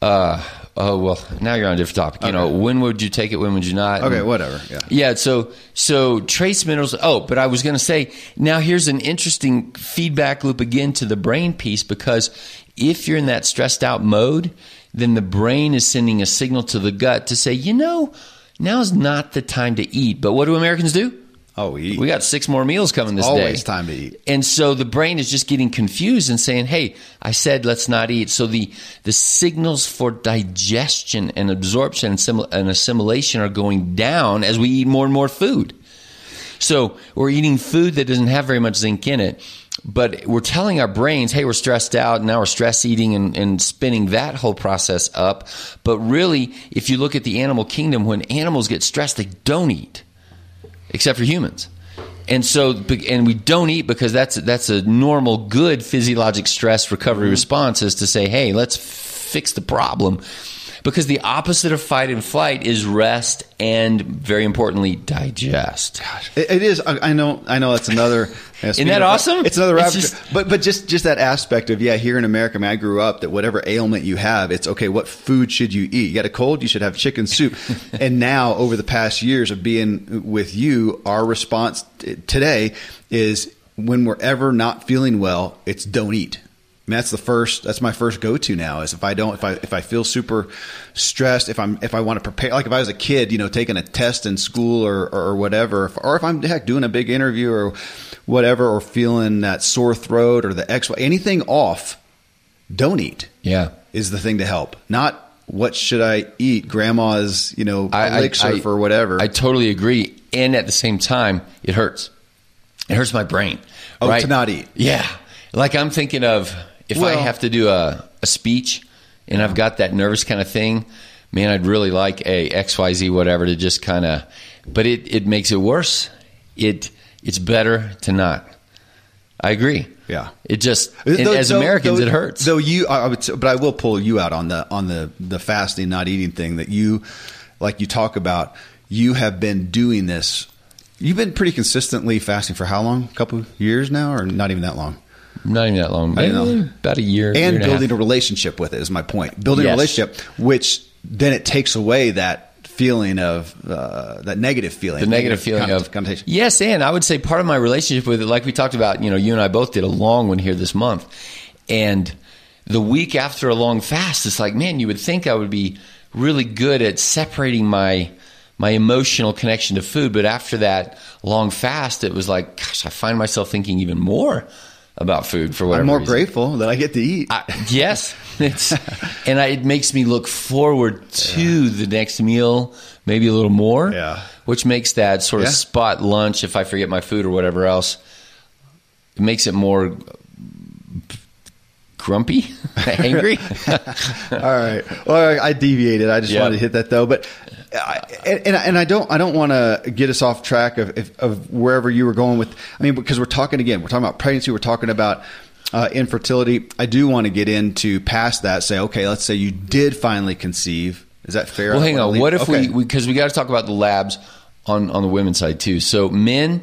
uh, oh well, now you're on a different topic. You know, when would you take it? When would you not? Okay, whatever. Yeah. Yeah. So, so trace minerals. Oh, but I was going to say now here's an interesting feedback loop again to the brain piece because if you're in that stressed out mode, then the brain is sending a signal to the gut to say, you know, now's not the time to eat. But what do Americans do? Oh, we eat. We got six more meals coming this day. Always time to eat. And so the brain is just getting confused and saying, "Hey, I said let's not eat." So the the signals for digestion and absorption and assimilation are going down as we eat more and more food. So we're eating food that doesn't have very much zinc in it, but we're telling our brains, "Hey, we're stressed out." And now we're stress eating and, and spinning that whole process up. But really, if you look at the animal kingdom, when animals get stressed, they don't eat except for humans. And so, and we don't eat because that's that's a normal, good physiologic stress recovery mm-hmm. response is to say, "Hey, let's fix the problem," because the opposite of fight and flight is rest and, very importantly, digest. It, it is. I, I know. I know. That's another. Isn't that awesome? It's another. It's just- but but just just that aspect of yeah. Here in America, I, mean, I grew up that whatever ailment you have, it's okay. What food should you eat? You got a cold, you should have chicken soup. and now, over the past years of being with you, our response t- today is when we're ever not feeling well, it's don't eat. I mean, that's the first. That's my first go to now. Is if I don't, if I if I feel super stressed, if I'm if I want to prepare, like if I was a kid, you know, taking a test in school or or whatever, if, or if I'm heck doing a big interview or whatever, or feeling that sore throat or the X, anything off, don't eat Yeah. is the thing to help. Not what should I eat, grandma's, you know, I, elixir for whatever. I totally agree. And at the same time, it hurts. It hurts my brain. Oh, right? to not eat. Yeah. Like I'm thinking of if I have to do a, a speech and I've got that nervous kind of thing, man, I'd really like a XYZ whatever to just kind of but it, it makes it worse. It it's better to not. I agree. Yeah. It just Though- as though- Americans though- it hurts. Though you, I would, but I will pull you out on the on the the fasting, not eating thing that you, like you talk about. You have been doing this You've been pretty consistently fasting for how long? A couple years now, or not even that long? Not even that long. Maybe about a year. year and and a building a relationship with it is my point. Building a relationship, which then it takes away that feeling of uh, that negative feeling, the negative feeling con- of connotation. Yes, and I would say part of my relationship with it, like we talked about, you know, you and I both did a long one here this month, and the week after a long fast, it's like, man, you would think I would be really good at separating my my emotional connection to food, but after that long fast, it was like, gosh, I find myself thinking even more about food for whatever. I'm more reason. grateful that I get to eat. I, yes, it's and I, it makes me look forward to the next meal, maybe a little more. Yeah. which makes that sort of Yeah. spot lunch if I forget my food or whatever else. It makes it more grumpy, angry. All right. Well, I deviated. I just Yeah. wanted to hit that though, but I, and and I don't I don't want to get us off track of if, of wherever you were going with. I mean, because we're talking again, we're talking about pregnancy, we're talking about uh, infertility. I do want to get into past that. Say, okay, let's say you did finally conceive. Is that fair? well, hang on. leave- What if okay. we because we, got to talk about the labs on on the women's side too. So men.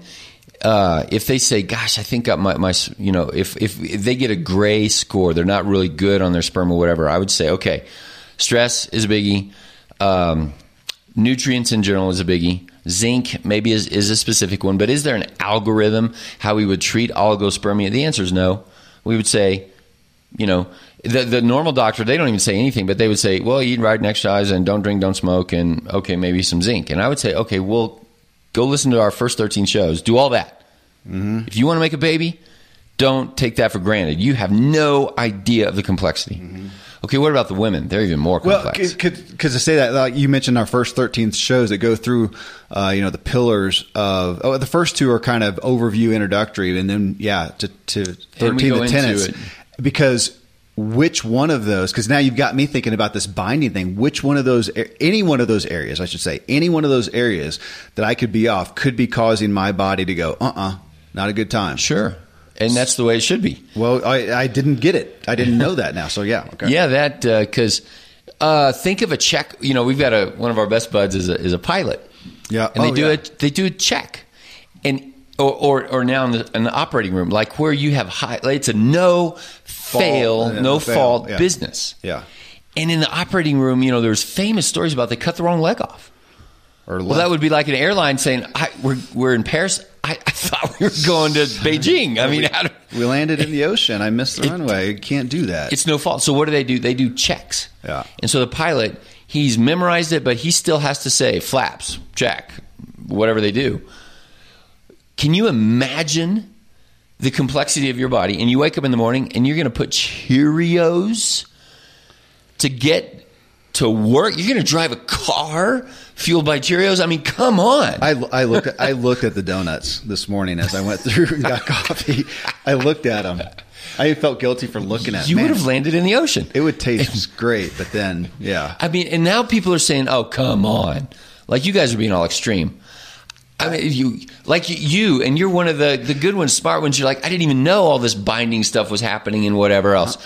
Uh, if they say, "Gosh, I think my, my you know," if, if if they get a gray score, they're not really good on their sperm or whatever. I would say, okay, stress is a biggie. Um, nutrients in general is a biggie. Zinc maybe is, is a specific one, but is there an algorithm how we would treat oligospermia? The answer is no. We would say, you know, the, the normal doctor, they don't even say anything, but they would say, well, eat right and exercise and don't drink, don't smoke, and okay, maybe some zinc. And I would say, okay, well, go listen to our first 13 shows. Do all that. Mm-hmm. If you want to make a baby, don't take that for granted. You have no idea of the complexity. Okay, what about the women? They're even more complex. Well, because to say that, like you mentioned, our first thirteen shows that go through, uh, you know, the pillars of. Oh, the first two are kind of overview, introductory, and then yeah, to to thirteen the into tenets. it. Because which one of those? Because now you've got me thinking about this binding thing. Which one of those? Any one of those areas, I should say, any one of those areas that I could be off could be causing my body to go, uh, uh not a good time. sure. And that's the way it should be. Well, I, I didn't get it. I didn't know that now. So yeah, okay. Yeah, that because uh, think of a check. You know, we've got a one of our best buds is a, is a pilot. Yeah. and they Oh, do yeah. it. They do a check, and or or, or now in the, in the operating room, like where you have high. like, It's a no fail, no fail, fault yeah. business. Yeah. And in the operating room, you know, there's famous stories about they cut the wrong leg off. Or Well, that would be like an airline saying, I, "We're we're in Paris. I, I thought we were going to Beijing." I mean, how do, We landed in the ocean. I missed the runway. You can't do that. it's no fault. So what do they do? They do checks. Yeah. And so the pilot, he's memorized it, but he still has to say flaps, check, whatever they do. Can you imagine the complexity of your body? And you wake up in the morning and you're going to put Cheerios to get to work. You're going to drive a car fueled by Cheerios. I mean, come on. I, I looked at I looked at the donuts this morning as I went through and got coffee. I looked at them. I felt guilty for looking at. Them. You man, would have landed in the ocean. It would taste great, but then yeah. I mean, and now people are saying, "Oh, come on!" Like you guys are being all extreme. I mean, you like you, and you're one of the the good ones, smart ones. You're like, I didn't even know all this binding stuff was happening and whatever else.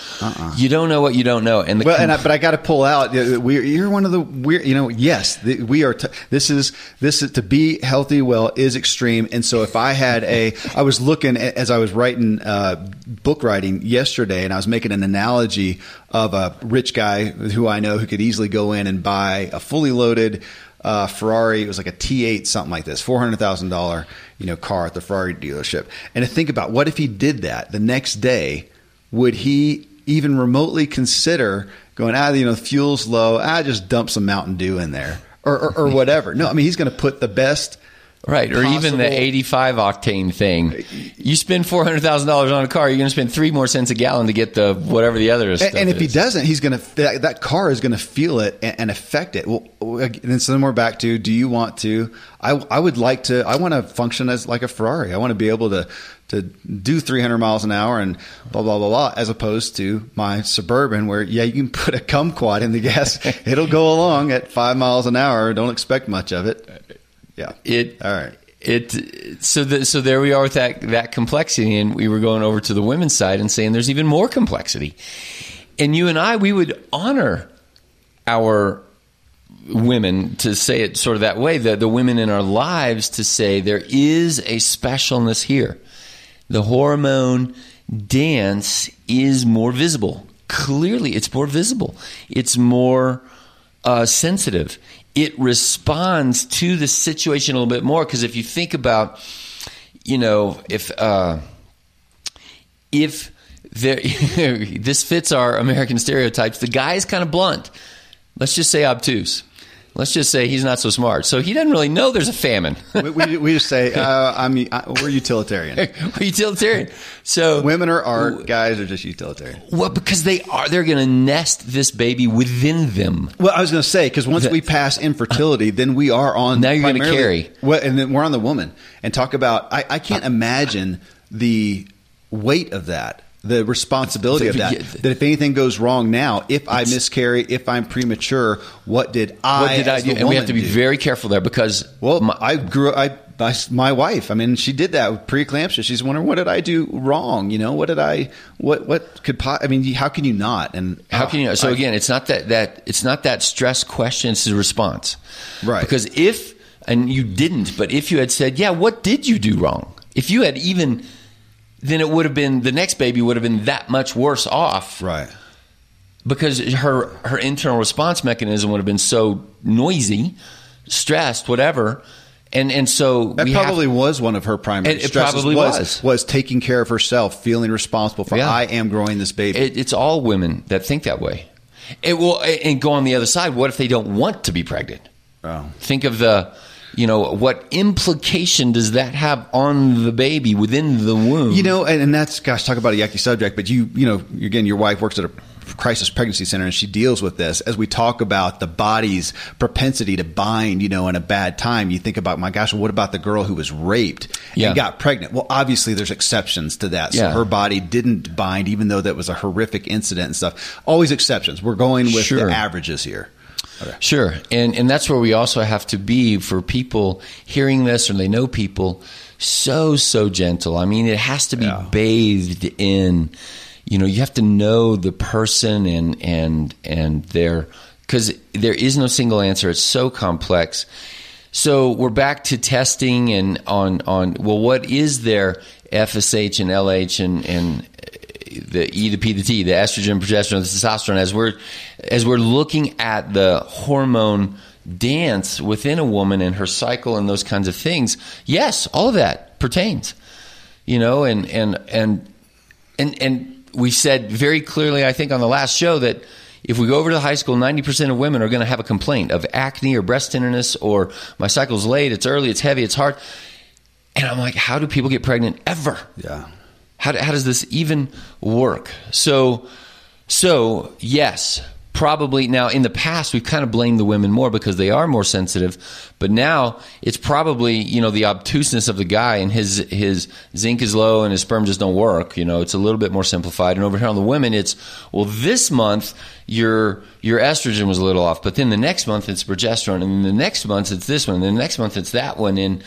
You don't know what you don't know, and the Well, com- and I, but I got to pull out. We, you're one of the weird. You know, yes, the, we are. T- this is this is to be healthy. Well, is extreme. And so, if I had a, I was looking as I was writing uh, book writing yesterday, and I was making an analogy of a rich guy who I know who could easily go in and buy a fully loaded. Uh, Ferrari, it was like a T8, something like this, four hundred thousand dollar, you know, car at the Ferrari dealership. And to think about what if he did that the next day, would he even remotely consider going, ah, you know, fuel's low, ah, just dump some Mountain Dew in there or, or, or whatever. No, I mean, he's going to put the best. Right, or even the 85 octane thing. You spend four hundred thousand dollars on a car, you're going to spend three more cents a gallon to get the whatever the other stuff And, and if he doesn't, he's going to, that, that car is going to feel it and, and affect it. Well, and then so then we're back to, do you want to, I, I would like to, I want to function as like a Ferrari. I want to be able to, to do 300 miles an hour and blah, blah, blah, blah, as opposed to my Suburban where, yeah, you can put a kumquat in the gas. It'll go along at five miles an hour. Don't expect much of it. Uh, Yeah. it All right. it so the, so there we are with that that complexity and we were going over to the women's side and saying there's even more complexity and you and I we would honor our women to say it sort of that way, the, the women in our lives to say there is a specialness here. The hormone dance is more visible. Clearly, it's more visible. It's more uh, sensitive. It responds to the situation a little bit more because if you think about, you know, if uh, if there, this fits our American stereotypes, the guy is kind of blunt. Let's just say obtuse let's just say he's not so smart. So he doesn't really know there's a famine. we, we, we, just say, uh, I'm, I, we're utilitarian. we're utilitarian. So women are art, guys are just utilitarian. Well, because they are, they're going to nest this baby within them. Well, I was going to say, because once we pass infertility, then we are on. Now you're going to carry. Well, and then we're on the woman and talk about, I, I can't imagine the weight of that the responsibility of that. That if anything goes wrong now, if I miscarry, if I'm premature, what did I? What did I do? And we have to be do? very careful there because well, my, I grew. I my, my wife. I mean, she did that with preeclampsia. She's wondering what did I do wrong? You know, what did I? What what could? I mean, how can you not? And how can you? So I, again, it's not that that it's not that stress question. It's a response, right? Because if and you didn't, but if you had said, yeah, what did you do wrong? If you had even then it would have been the next baby would have been that much worse off. Right. Because her her internal response mechanism would have been so noisy, stressed, whatever. And and so that probably have, was one of her primary it, it probably was, was, was taking care of herself, feeling responsible for yeah. I am growing this baby. It, it's all women that think that way. It will and go on the other side. What if they don't want to be pregnant? Oh. Think of the you know what implication does that have on the baby within the womb? You know and, and that's gosh talk about a yucky subject but you you know again your wife works at a crisis pregnancy center and she deals with this. As we talk about the body's propensity to bind you know in a bad time you think about my gosh what about the girl who was raped yeah. and got pregnant? Well obviously there's exceptions to that. So yeah. her body didn't bind even though that was a horrific incident and stuff. Always exceptions. We're going with sure. the averages here Okay. Sure. And and that's where we also have to be for people hearing this or they know people so so gentle. I mean, it has to be yeah. bathed in you know, you have to know the person and and and their cuz there is no single answer. It's so complex. So we're back to testing and on on well what is their FSH and LH and and the E, the P, the T, the estrogen, progesterone, the testosterone, as we're as we're looking at the hormone dance within a woman and her cycle and those kinds of things, yes, all of that pertains. You know, and and and and and we said very clearly, I think, on the last show that if we go over to high school, 90% of women are going to have a complaint of acne or breast tenderness or my cycle's late, it's early, it's heavy, it's hard. And I'm like, how do people get pregnant ever? Yeah. How, how does this even work? So, so yes, probably now in the past we've kind of blamed the women more because they are more sensitive, but now it's probably you know the obtuseness of the guy and his his zinc is low and his sperm just don't work. You know, it's a little bit more simplified. And over here on the women, it's well this month your your estrogen was a little off, but then the next month it's progesterone, and then the next month it's this one, and the next month it's that one, and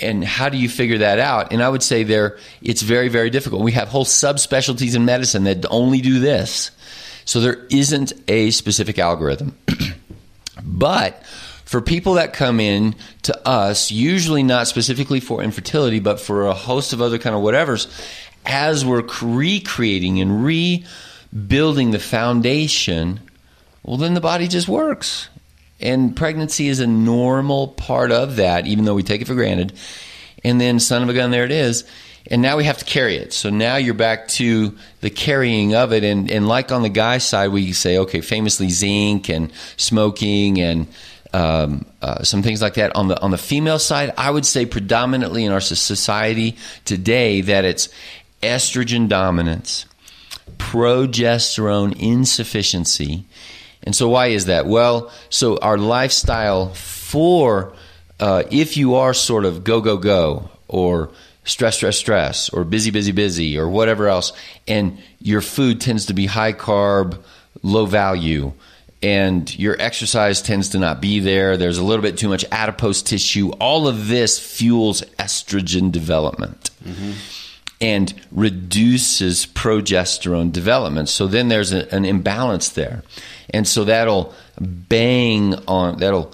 and how do you figure that out? And I would say there, it's very, very difficult. We have whole subspecialties in medicine that only do this. So there isn't a specific algorithm. but for people that come in to us, usually not specifically for infertility, but for a host of other kind of whatevers, as we're recreating and rebuilding the foundation, well, then the body just works. And pregnancy is a normal part of that, even though we take it for granted. And then, son of a gun, there it is. And now we have to carry it. So now you're back to the carrying of it. And, and like on the guy side, we say, okay, famously zinc and smoking and um, uh, some things like that. On the on the female side, I would say predominantly in our society today that it's estrogen dominance, progesterone insufficiency, and so, why is that? Well, so our lifestyle for uh, if you are sort of go, go, go, or stress, stress, stress, or busy, busy, busy, or whatever else, and your food tends to be high carb, low value, and your exercise tends to not be there, there's a little bit too much adipose tissue, all of this fuels estrogen development. Mm-hmm. And reduces progesterone development. So then there's a, an imbalance there. And so that'll bang on, that'll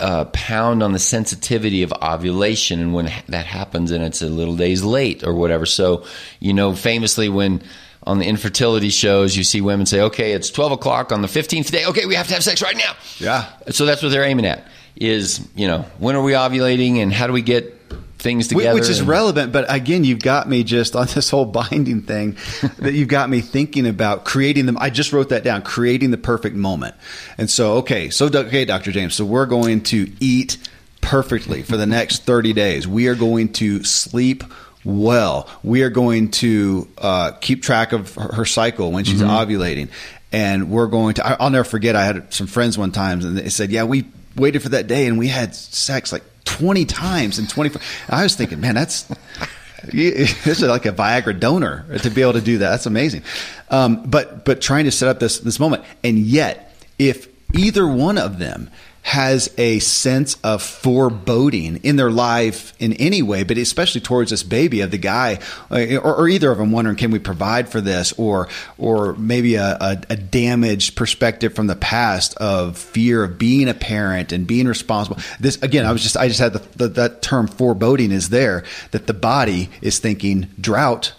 uh, pound on the sensitivity of ovulation and when that happens and it's a little days late or whatever. So, you know, famously when on the infertility shows, you see women say, okay, it's 12 o'clock on the 15th day. Okay, we have to have sex right now. Yeah. So that's what they're aiming at is, you know, when are we ovulating and how do we get things together. Which is and, relevant, but again, you've got me just on this whole binding thing that you've got me thinking about creating them. I just wrote that down, creating the perfect moment. And so, okay, so okay, Dr. James, so we're going to eat perfectly for the next 30 days. We are going to sleep well. We are going to uh, keep track of her, her cycle when she's mm-hmm. ovulating. And we're going to, I, will never forget, I had some friends one time and they said, yeah, we waited for that day and we had sex like 20 times in 24. I was thinking, man, that's this is like a Viagra donor to be able to do that. That's amazing. Um, but but trying to set up this this moment, and yet if either one of them has a sense of foreboding in their life in any way, but especially towards this baby of the guy, uh, or, or either of them wondering, can we provide for this, or or maybe a, a, a, damaged perspective from the past of fear of being a parent and being responsible. This again, I was just I just had the, the, that term foreboding is there that the body is thinking drought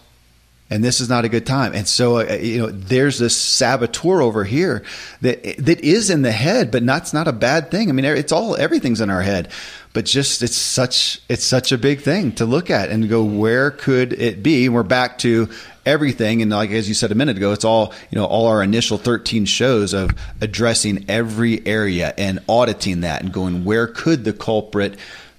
and this is not a good time. And so, uh, you know, there's this saboteur over here that that is in the head, but that's not a bad thing. I mean, it's all everything's in our head, but just it's such it's such a big thing to look at and go, where could it be? We're back to everything, and like as you said a minute ago, it's all you know, all our initial 13 shows of addressing every area and auditing that and going, where could the culprit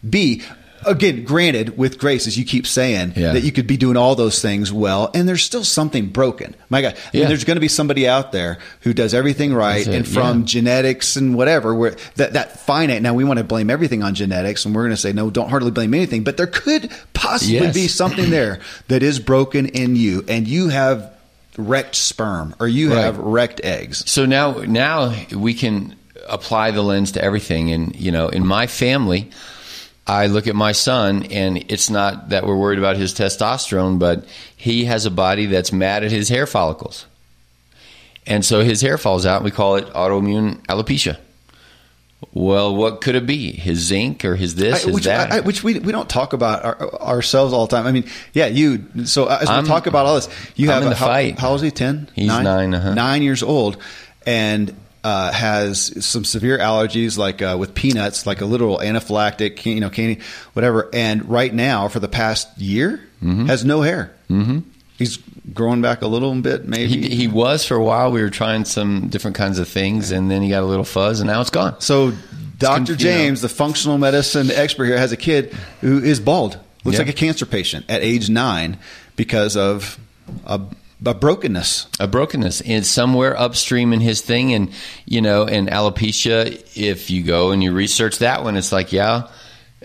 be? Again, granted, with grace, as you keep saying, yeah. that you could be doing all those things well, and there's still something broken. My God, yeah. there's going to be somebody out there who does everything right, and from yeah. genetics and whatever, where that that finite. Now we want to blame everything on genetics, and we're going to say no, don't hardly blame anything. But there could possibly yes. be something there that is broken in you, and you have wrecked sperm or you right. have wrecked eggs. So now, now we can apply the lens to everything, and you know, in my family I look at my son, and it's not that we're worried about his testosterone, but he has a body that's mad at his hair follicles. And so his hair falls out, and we call it autoimmune alopecia. Well, what could it be? His zinc or his this, I, his which, that? I, which we, we don't talk about our, ourselves all the time. I mean, yeah, you. So as we I'm, talk about all this, you I'm have a, how, how old is he? Ten. He's nine. Nine, uh-huh. nine years old, and uh, has some severe allergies, like uh, with peanuts, like a literal anaphylactic, you know, candy, whatever. And right now, for the past year, mm-hmm. has no hair. Mm-hmm. He's growing back a little bit, maybe. He, he, was for a while. We were trying some different kinds of things, and then he got a little fuzz, and now it's gone. So, Dr. James, know. the functional medicine expert here, has a kid who is bald. Looks like a cancer patient at age nine because of a a brokenness. A brokenness. And somewhere upstream in his thing. And, you know, and alopecia, if you go and you research that one, it's like, yeah,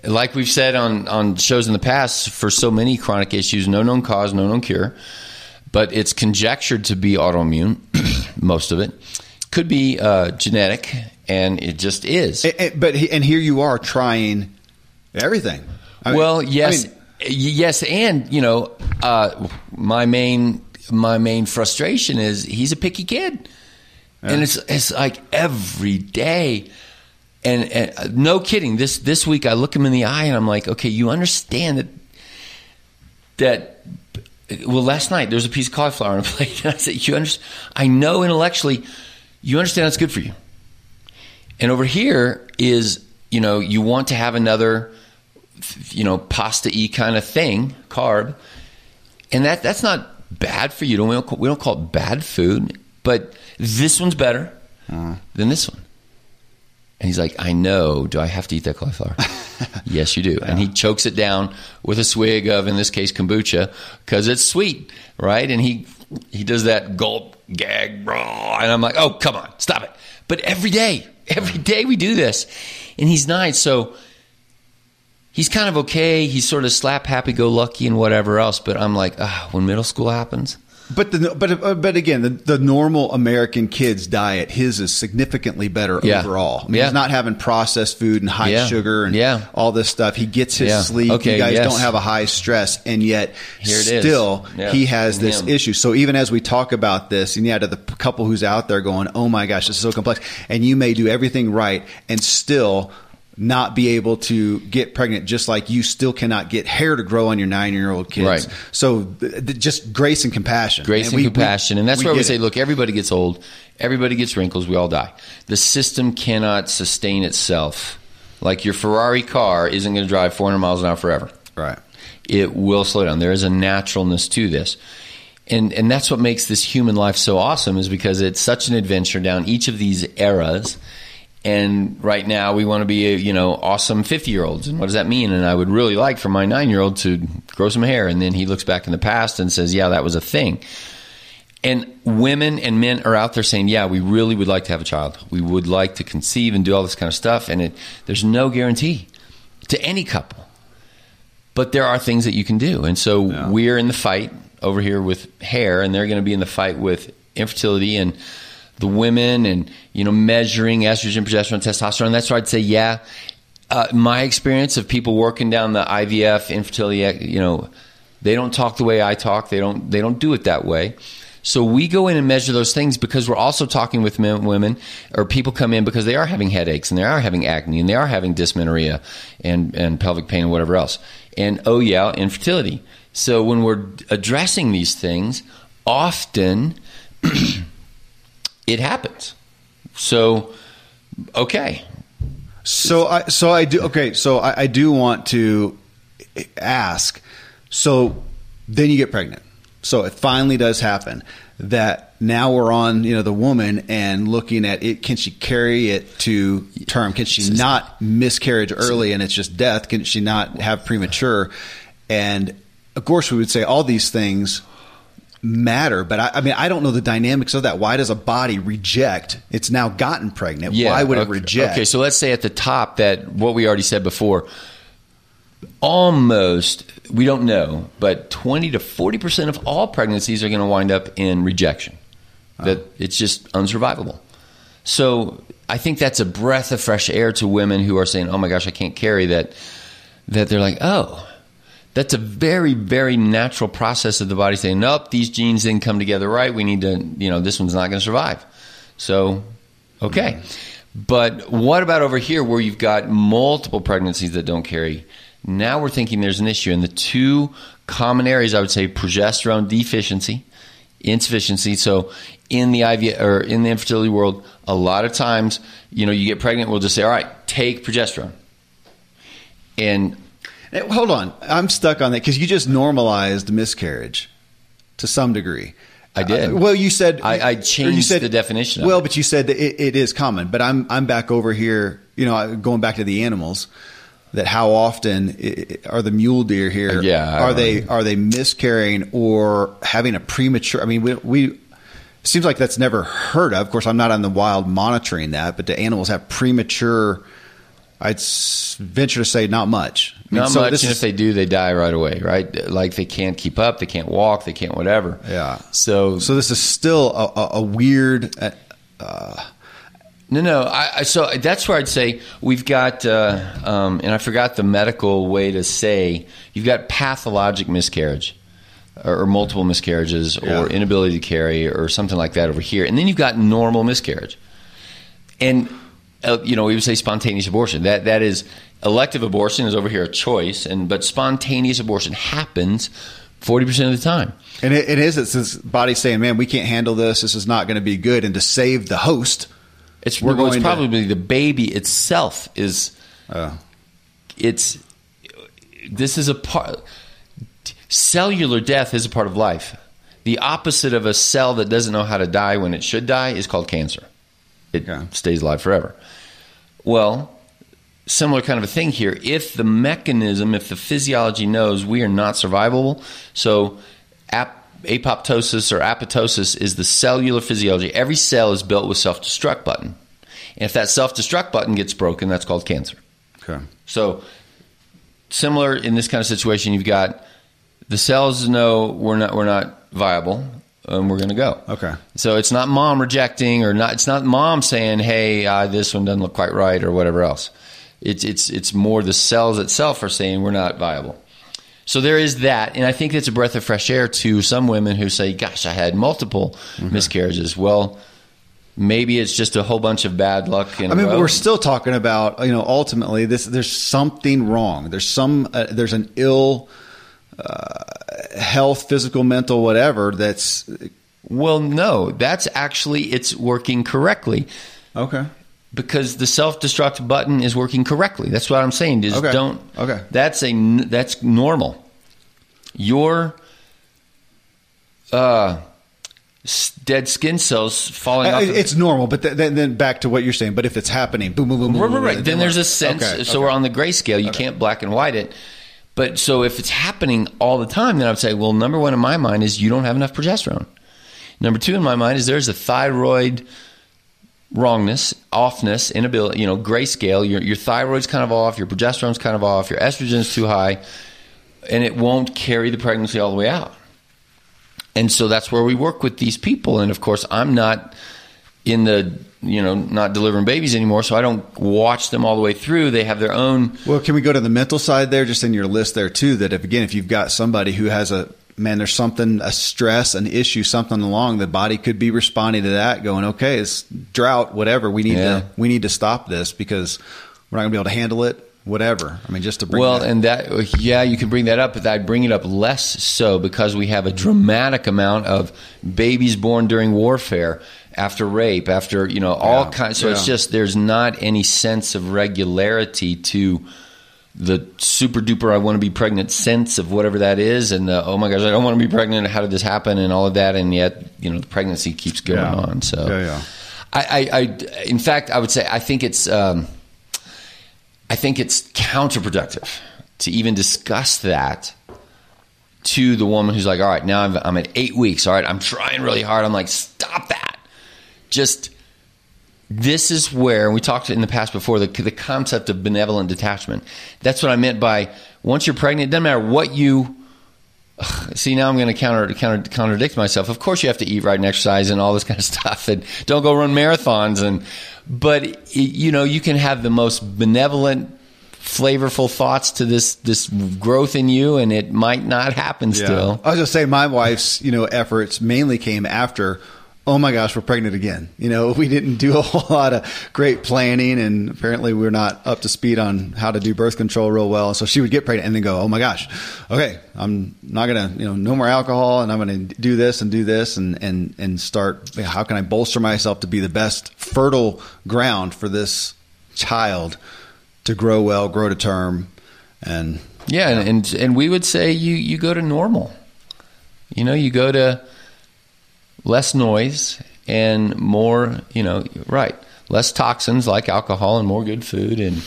like we've said on, on shows in the past, for so many chronic issues, no known cause, no known cure. But it's conjectured to be autoimmune, most of it. Could be uh, genetic, and it just is. And, and, but and here you are trying everything. I mean, well, yes, I mean, yes, and you know, uh, my main my main frustration is he's a picky kid, yeah. and it's it's like every day. And, and, uh, no kidding, this this week I look him in the eye and I'm like, okay, you understand that that well, last night there was a piece of cauliflower on a plate, and I said, you understand? I know intellectually, you understand that's good for you. And over here is, you know, you want to have another, you know, pasta y kind of thing, carb, and that that's not bad for you. We don't call, we don't call it bad food, but this one's better uh-huh. than this one. And he's like, I know. Do I have to eat that cauliflower? yes, you do. Yeah. And he chokes it down with a swig of, in this case, kombucha, because it's sweet, right? And he he does that gulp, gag, and I'm like, oh, come on, stop it. But every day, every day we do this, and he's nine, so he's kind of okay. He's sort of slap happy go lucky and whatever else. But I'm like, ah, when middle school happens, But the but uh, but again, the, the normal American kid's diet, his is significantly better Yeah. overall. I mean, Yeah. he's not having processed food and high Yeah. sugar and Yeah. all this stuff. He gets his sleep. Okay, you guys yes. don't have a high stress, and yet Here it is. still he has this Him. issue. So even as we talk about this, and yeah, to the couple who's out there going, "Oh my gosh, this is so complex," and you may do everything right and still not be able to get pregnant just like you still cannot get hair to grow on your nine year old kids. Right. So th- th- just grace and compassion. grace And we- compassion. and that's where we get say, it. look, everybody gets old, everybody gets wrinkles, we all die. The system cannot sustain itself. Like your Ferrari car isn't going to drive 400 miles an hour forever. Right. It will slow down. There is a naturalness to this. And, and that's what makes this human life so awesome is because it's such an adventure down each of these eras. And right now we want to be, you know, awesome 50 year olds. And what does that mean? And I would really like for my nine year old to grow some hair. And then he looks back in the past and says, yeah, that was a thing. And women and men are out there saying, "Yeah, we really would like to have a child. We would like to conceive and do all this kind of stuff." And it, there's no guarantee to any couple, but there are things that you can do. And so Yeah. we're in the fight over here with hair, and they're going to be in the fight with infertility and the women, and you know, measuring estrogen, progesterone, testosterone. That's where I'd say, yeah. Uh, my experience of people working down the IVF infertility, you know, they don't talk the way I talk. They don't. They don't do it that way. So we go in and measure those things because we're also talking with men, women or people come in because they are having headaches and they are having acne and they are having dysmenorrhea and, and pelvic pain and whatever else. And oh yeah, infertility. So when we're addressing these things, often it happens. So okay, So I so I do okay. So I, I do want to ask. So then you get pregnant. So it finally does happen. That now we're on you know the woman and looking at it. Can she carry it to term? Can she not miscarriage early and it's just death? Can she not have premature? And of course, we would say all these things matter, but I, I mean, I don't know the dynamics of that. Why does a body reject? It's now gotten pregnant. Why would it reject? Okay, so let's say at the top that what we already said before, almost we don't know, but twenty to forty percent of all pregnancies are going to wind up in rejection. That it's just unsurvivable. So I think that's a breath of fresh air to women who are saying, "Oh my gosh, I can't carry that." That they're like, "Oh." That's a very, very natural process of the body saying, "Nope, these genes didn't come together right. We need to, you know, this one's not going to survive." So, okay. But what about over here where you've got multiple pregnancies that don't carry? Now we're thinking there's an issue. And the two common areas I would say progesterone deficiency, insufficiency. So in the IV or in the infertility world, a lot of times, you know, you get pregnant, we'll just say, all right, take progesterone. And Hey, Hold on, I'm stuck on that because you just normalized miscarriage to some degree. I did. Uh, well, you said I- I or you changed said- the definition of Well, it. but you said that it, it is common. But I'm I'm back over here. You know, going back to the animals. That how often are the mule deer here? Yeah, are they are they miscarrying or having a premature? I mean, we. we Seems like that's never heard of. Of course, I'm not on the wild monitoring that, but do animals have premature? I'd venture to say not much. I mean, not so much. And is- if they do, they die right away, right? Like they can't keep up, they can't walk, they can't whatever. Yeah. So, So this is still a, a, a weird. Uh, No, no. I, I, so that's where I'd say we've got, uh, um, and I forgot the medical way to say you've got pathologic miscarriage or, or multiple miscarriages Yeah. or inability to carry or something like that over here, and then you've got normal miscarriage, and uh, you know we would say spontaneous abortion. That that is elective abortion is over here a choice, and but spontaneous abortion happens forty percent of the time. and it, it is. It's this body saying, "Man, we can't handle this. This is not going to be good." And to save the host, It's, We're well, it's going to- probably the baby itself is uh, it's this is a part cellular death is a part of life the opposite of a cell that doesn't know how to die when it should die is called cancer it Yeah. stays alive forever well similar kind of a thing here if the mechanism if the physiology knows we are not survivable so ap- apoptosis or apoptosis is the cellular physiology every cell is built with self-destruct button and if that self-destruct button gets broken that's called cancer okay. so, similar in this kind of situation, you've got the cells know we're not we're not viable. And we're going to go. Okay. So it's not mom rejecting or not. It's not mom saying, "Hey, uh, this one doesn't look quite right" or whatever else. It's it's it's more the cells itself are saying we're not viable. So there is that, and I think it's a breath of fresh air to some women who say, "Gosh, I had multiple miscarriages." Well, maybe it's just a whole bunch of bad luck. In I mean, but we're still talking about you know ultimately this. There's something wrong. There's some. Uh, there's an ill uh, health, physical, mental, whatever. That's well, no, that's actually it's working correctly. okay. because the self-destruct button is working correctly. That's what I'm saying. Is Okay. don't. Okay. That's a that's normal. Your uh, dead skin cells falling off. It's normal, but then, then back to what you're saying. But if it's happening, boom, boom, boom, boom, right, right, boom, right. Then we're- there's a sense. Okay, So okay. we're on the grayscale. You can't black and white it. But so if it's happening all the time, then I would say, well, number one in my mind is you don't have enough progesterone. Number two in my mind is there's a thyroid wrongness, offness, inability, you know, grayscale. Your your thyroid's kind of off, your progesterone's kind of off, your estrogen's too high, and it won't carry the pregnancy all the way out. And so that's where we work with these people. And of course, I'm not in the you know not delivering babies anymore, so I don't watch them all the way through. They have their own. Well, can we go to the mental side there, just in your list there too? That if again, if you've got somebody who has a man, there's something, a stress, an issue, something along, the body could be responding to that, going, okay, it's drought, whatever. We need Yeah. to, we need to stop this because we're not going to be able to handle it. Whatever. I mean, just to bring Well, that- and that yeah, you can bring that up, but I'd bring it up less so because we have a dramatic amount of babies born during warfare, after rape, after you know all Yeah, kinds. So it's just there's not any sense of regularity to the super duper I want to be pregnant sense of whatever that is, and the oh my gosh I don't want to be pregnant. How did this happen? And all of that, and yet you know the pregnancy keeps going Yeah. on. So Yeah, yeah. I, I, I, in fact, I would say I think it's, um, I think it's counterproductive to even discuss that to the woman who's like, all right, now I'm, I'm at eight weeks. All right, I'm trying really hard. I'm like, stop that. Just this is where we talked in the past before the the concept of benevolent detachment. That's what I meant by once you're pregnant, it doesn't matter what you See, now I'm going to counter, counter, contradict myself. Of course, you have to eat right and exercise and all this kind of stuff, and don't go run marathons. And but it, you know, you can have the most benevolent, flavorful thoughts to this this growth in you, and it might not happen still. I was just saying, my wife's you know efforts mainly came after. Oh my gosh, we're pregnant again. You know, we didn't do a whole lot of great planning, and apparently we're not up to speed on how to do birth control real well. So she would get pregnant and then go, "Oh my gosh, okay, I'm not gonna, you know, no more alcohol, and I'm gonna do this and do this, and and and start. How can I bolster myself to be the best fertile ground for this child to grow well, grow to term, and Yeah, and, and and we would say you you go to normal. You know, you go to less noise and more, you know, right, less toxins like alcohol and more good food, and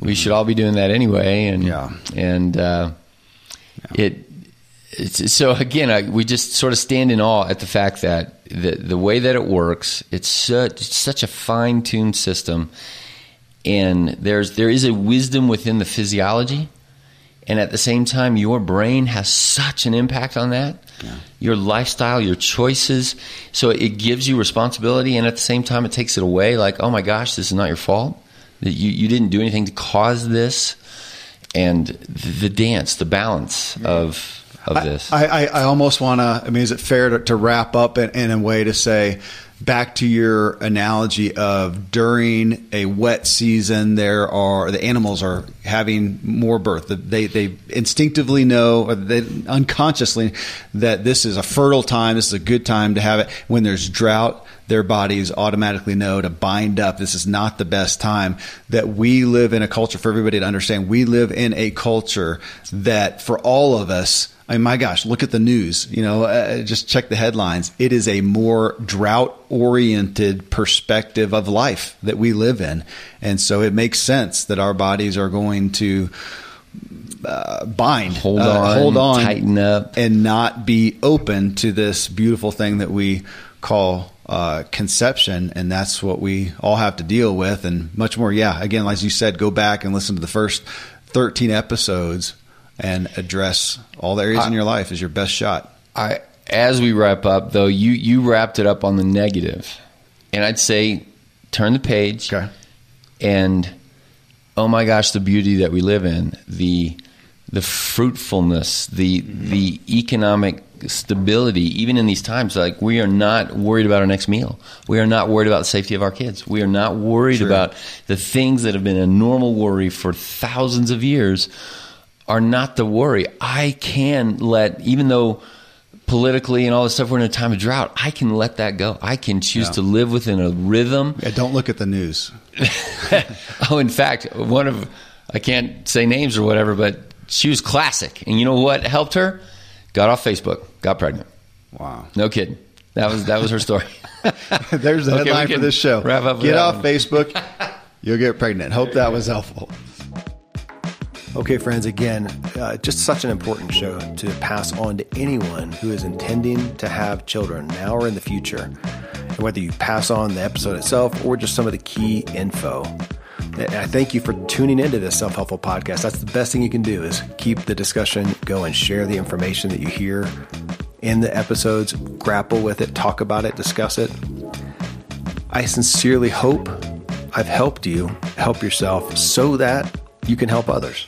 we should all be doing that anyway. And Yeah. and uh, it. It's, so again, I, we just sort of stand in awe at the fact that the the way that it works, it's such such a fine tuned system, and there's there is a wisdom within the physiology and at the same time your brain has such an impact on that. Your lifestyle your choices. So it gives you responsibility and at the same time it takes it away like oh my gosh this is not your fault. That you, you didn't do anything to cause this. And the, the dance the balance of of this. I, I, I almost want to. I mean, is it fair to, to wrap up in, in a way to say, back to your analogy of during a wet season, there are the animals are having more birth. They they instinctively know, or they unconsciously, that this is a fertile time. This is a good time to have it. When there's drought, their bodies automatically know to bind up. This is not the best time. That we live in a culture for everybody to understand. We live in a culture that for all of us. I mean, my gosh, look at the news. You know, uh, just check the headlines. It is a more drought oriented perspective of life that we live in. And so it makes sense that our bodies are going to uh, bind, Hold uh, on, hold on, tighten up. and not be open to this beautiful thing that we call uh, conception. And that's what we all have to deal with, and much more. Yeah, again, as you said, go back and listen to the first 13 episodes and address all the areas in your life is your best shot. I as we wrap up, though, you you wrapped it up on the negative, and I'd say turn the page, Okay. and oh my gosh, the beauty that we live in, the the fruitfulness, the mm-hmm. the economic stability, even in these times, like we are not worried about our next meal. We are not worried about the safety of our kids. We are not worried about the things that have been a normal worry for thousands of years are not the worry. I can let, even though politically and all this stuff, we're in a time of drought, I can let that go. I can choose Yeah. to live within a rhythm Yeah, don't look at the news. oh, in fact, one of I can't say names or whatever, but she was classic. And you know what helped her? Got off Facebook, got pregnant. Wow. No kidding. That was that was her story. There's the Okay, headline for this show. wrap up Get off one. Facebook. You'll get pregnant. Hope that was helpful. Okay, friends, again, uh, just such an important show to pass on to anyone who is intending to have children now or in the future. And whether you pass on the episode itself or just some of the key info. I thank you for tuning into this self helpful podcast. That's the best thing you can do is keep the discussion going, share the information that you hear in the episodes, grapple with it, talk about it, discuss it. I sincerely hope I've helped you help yourself so that you can help others.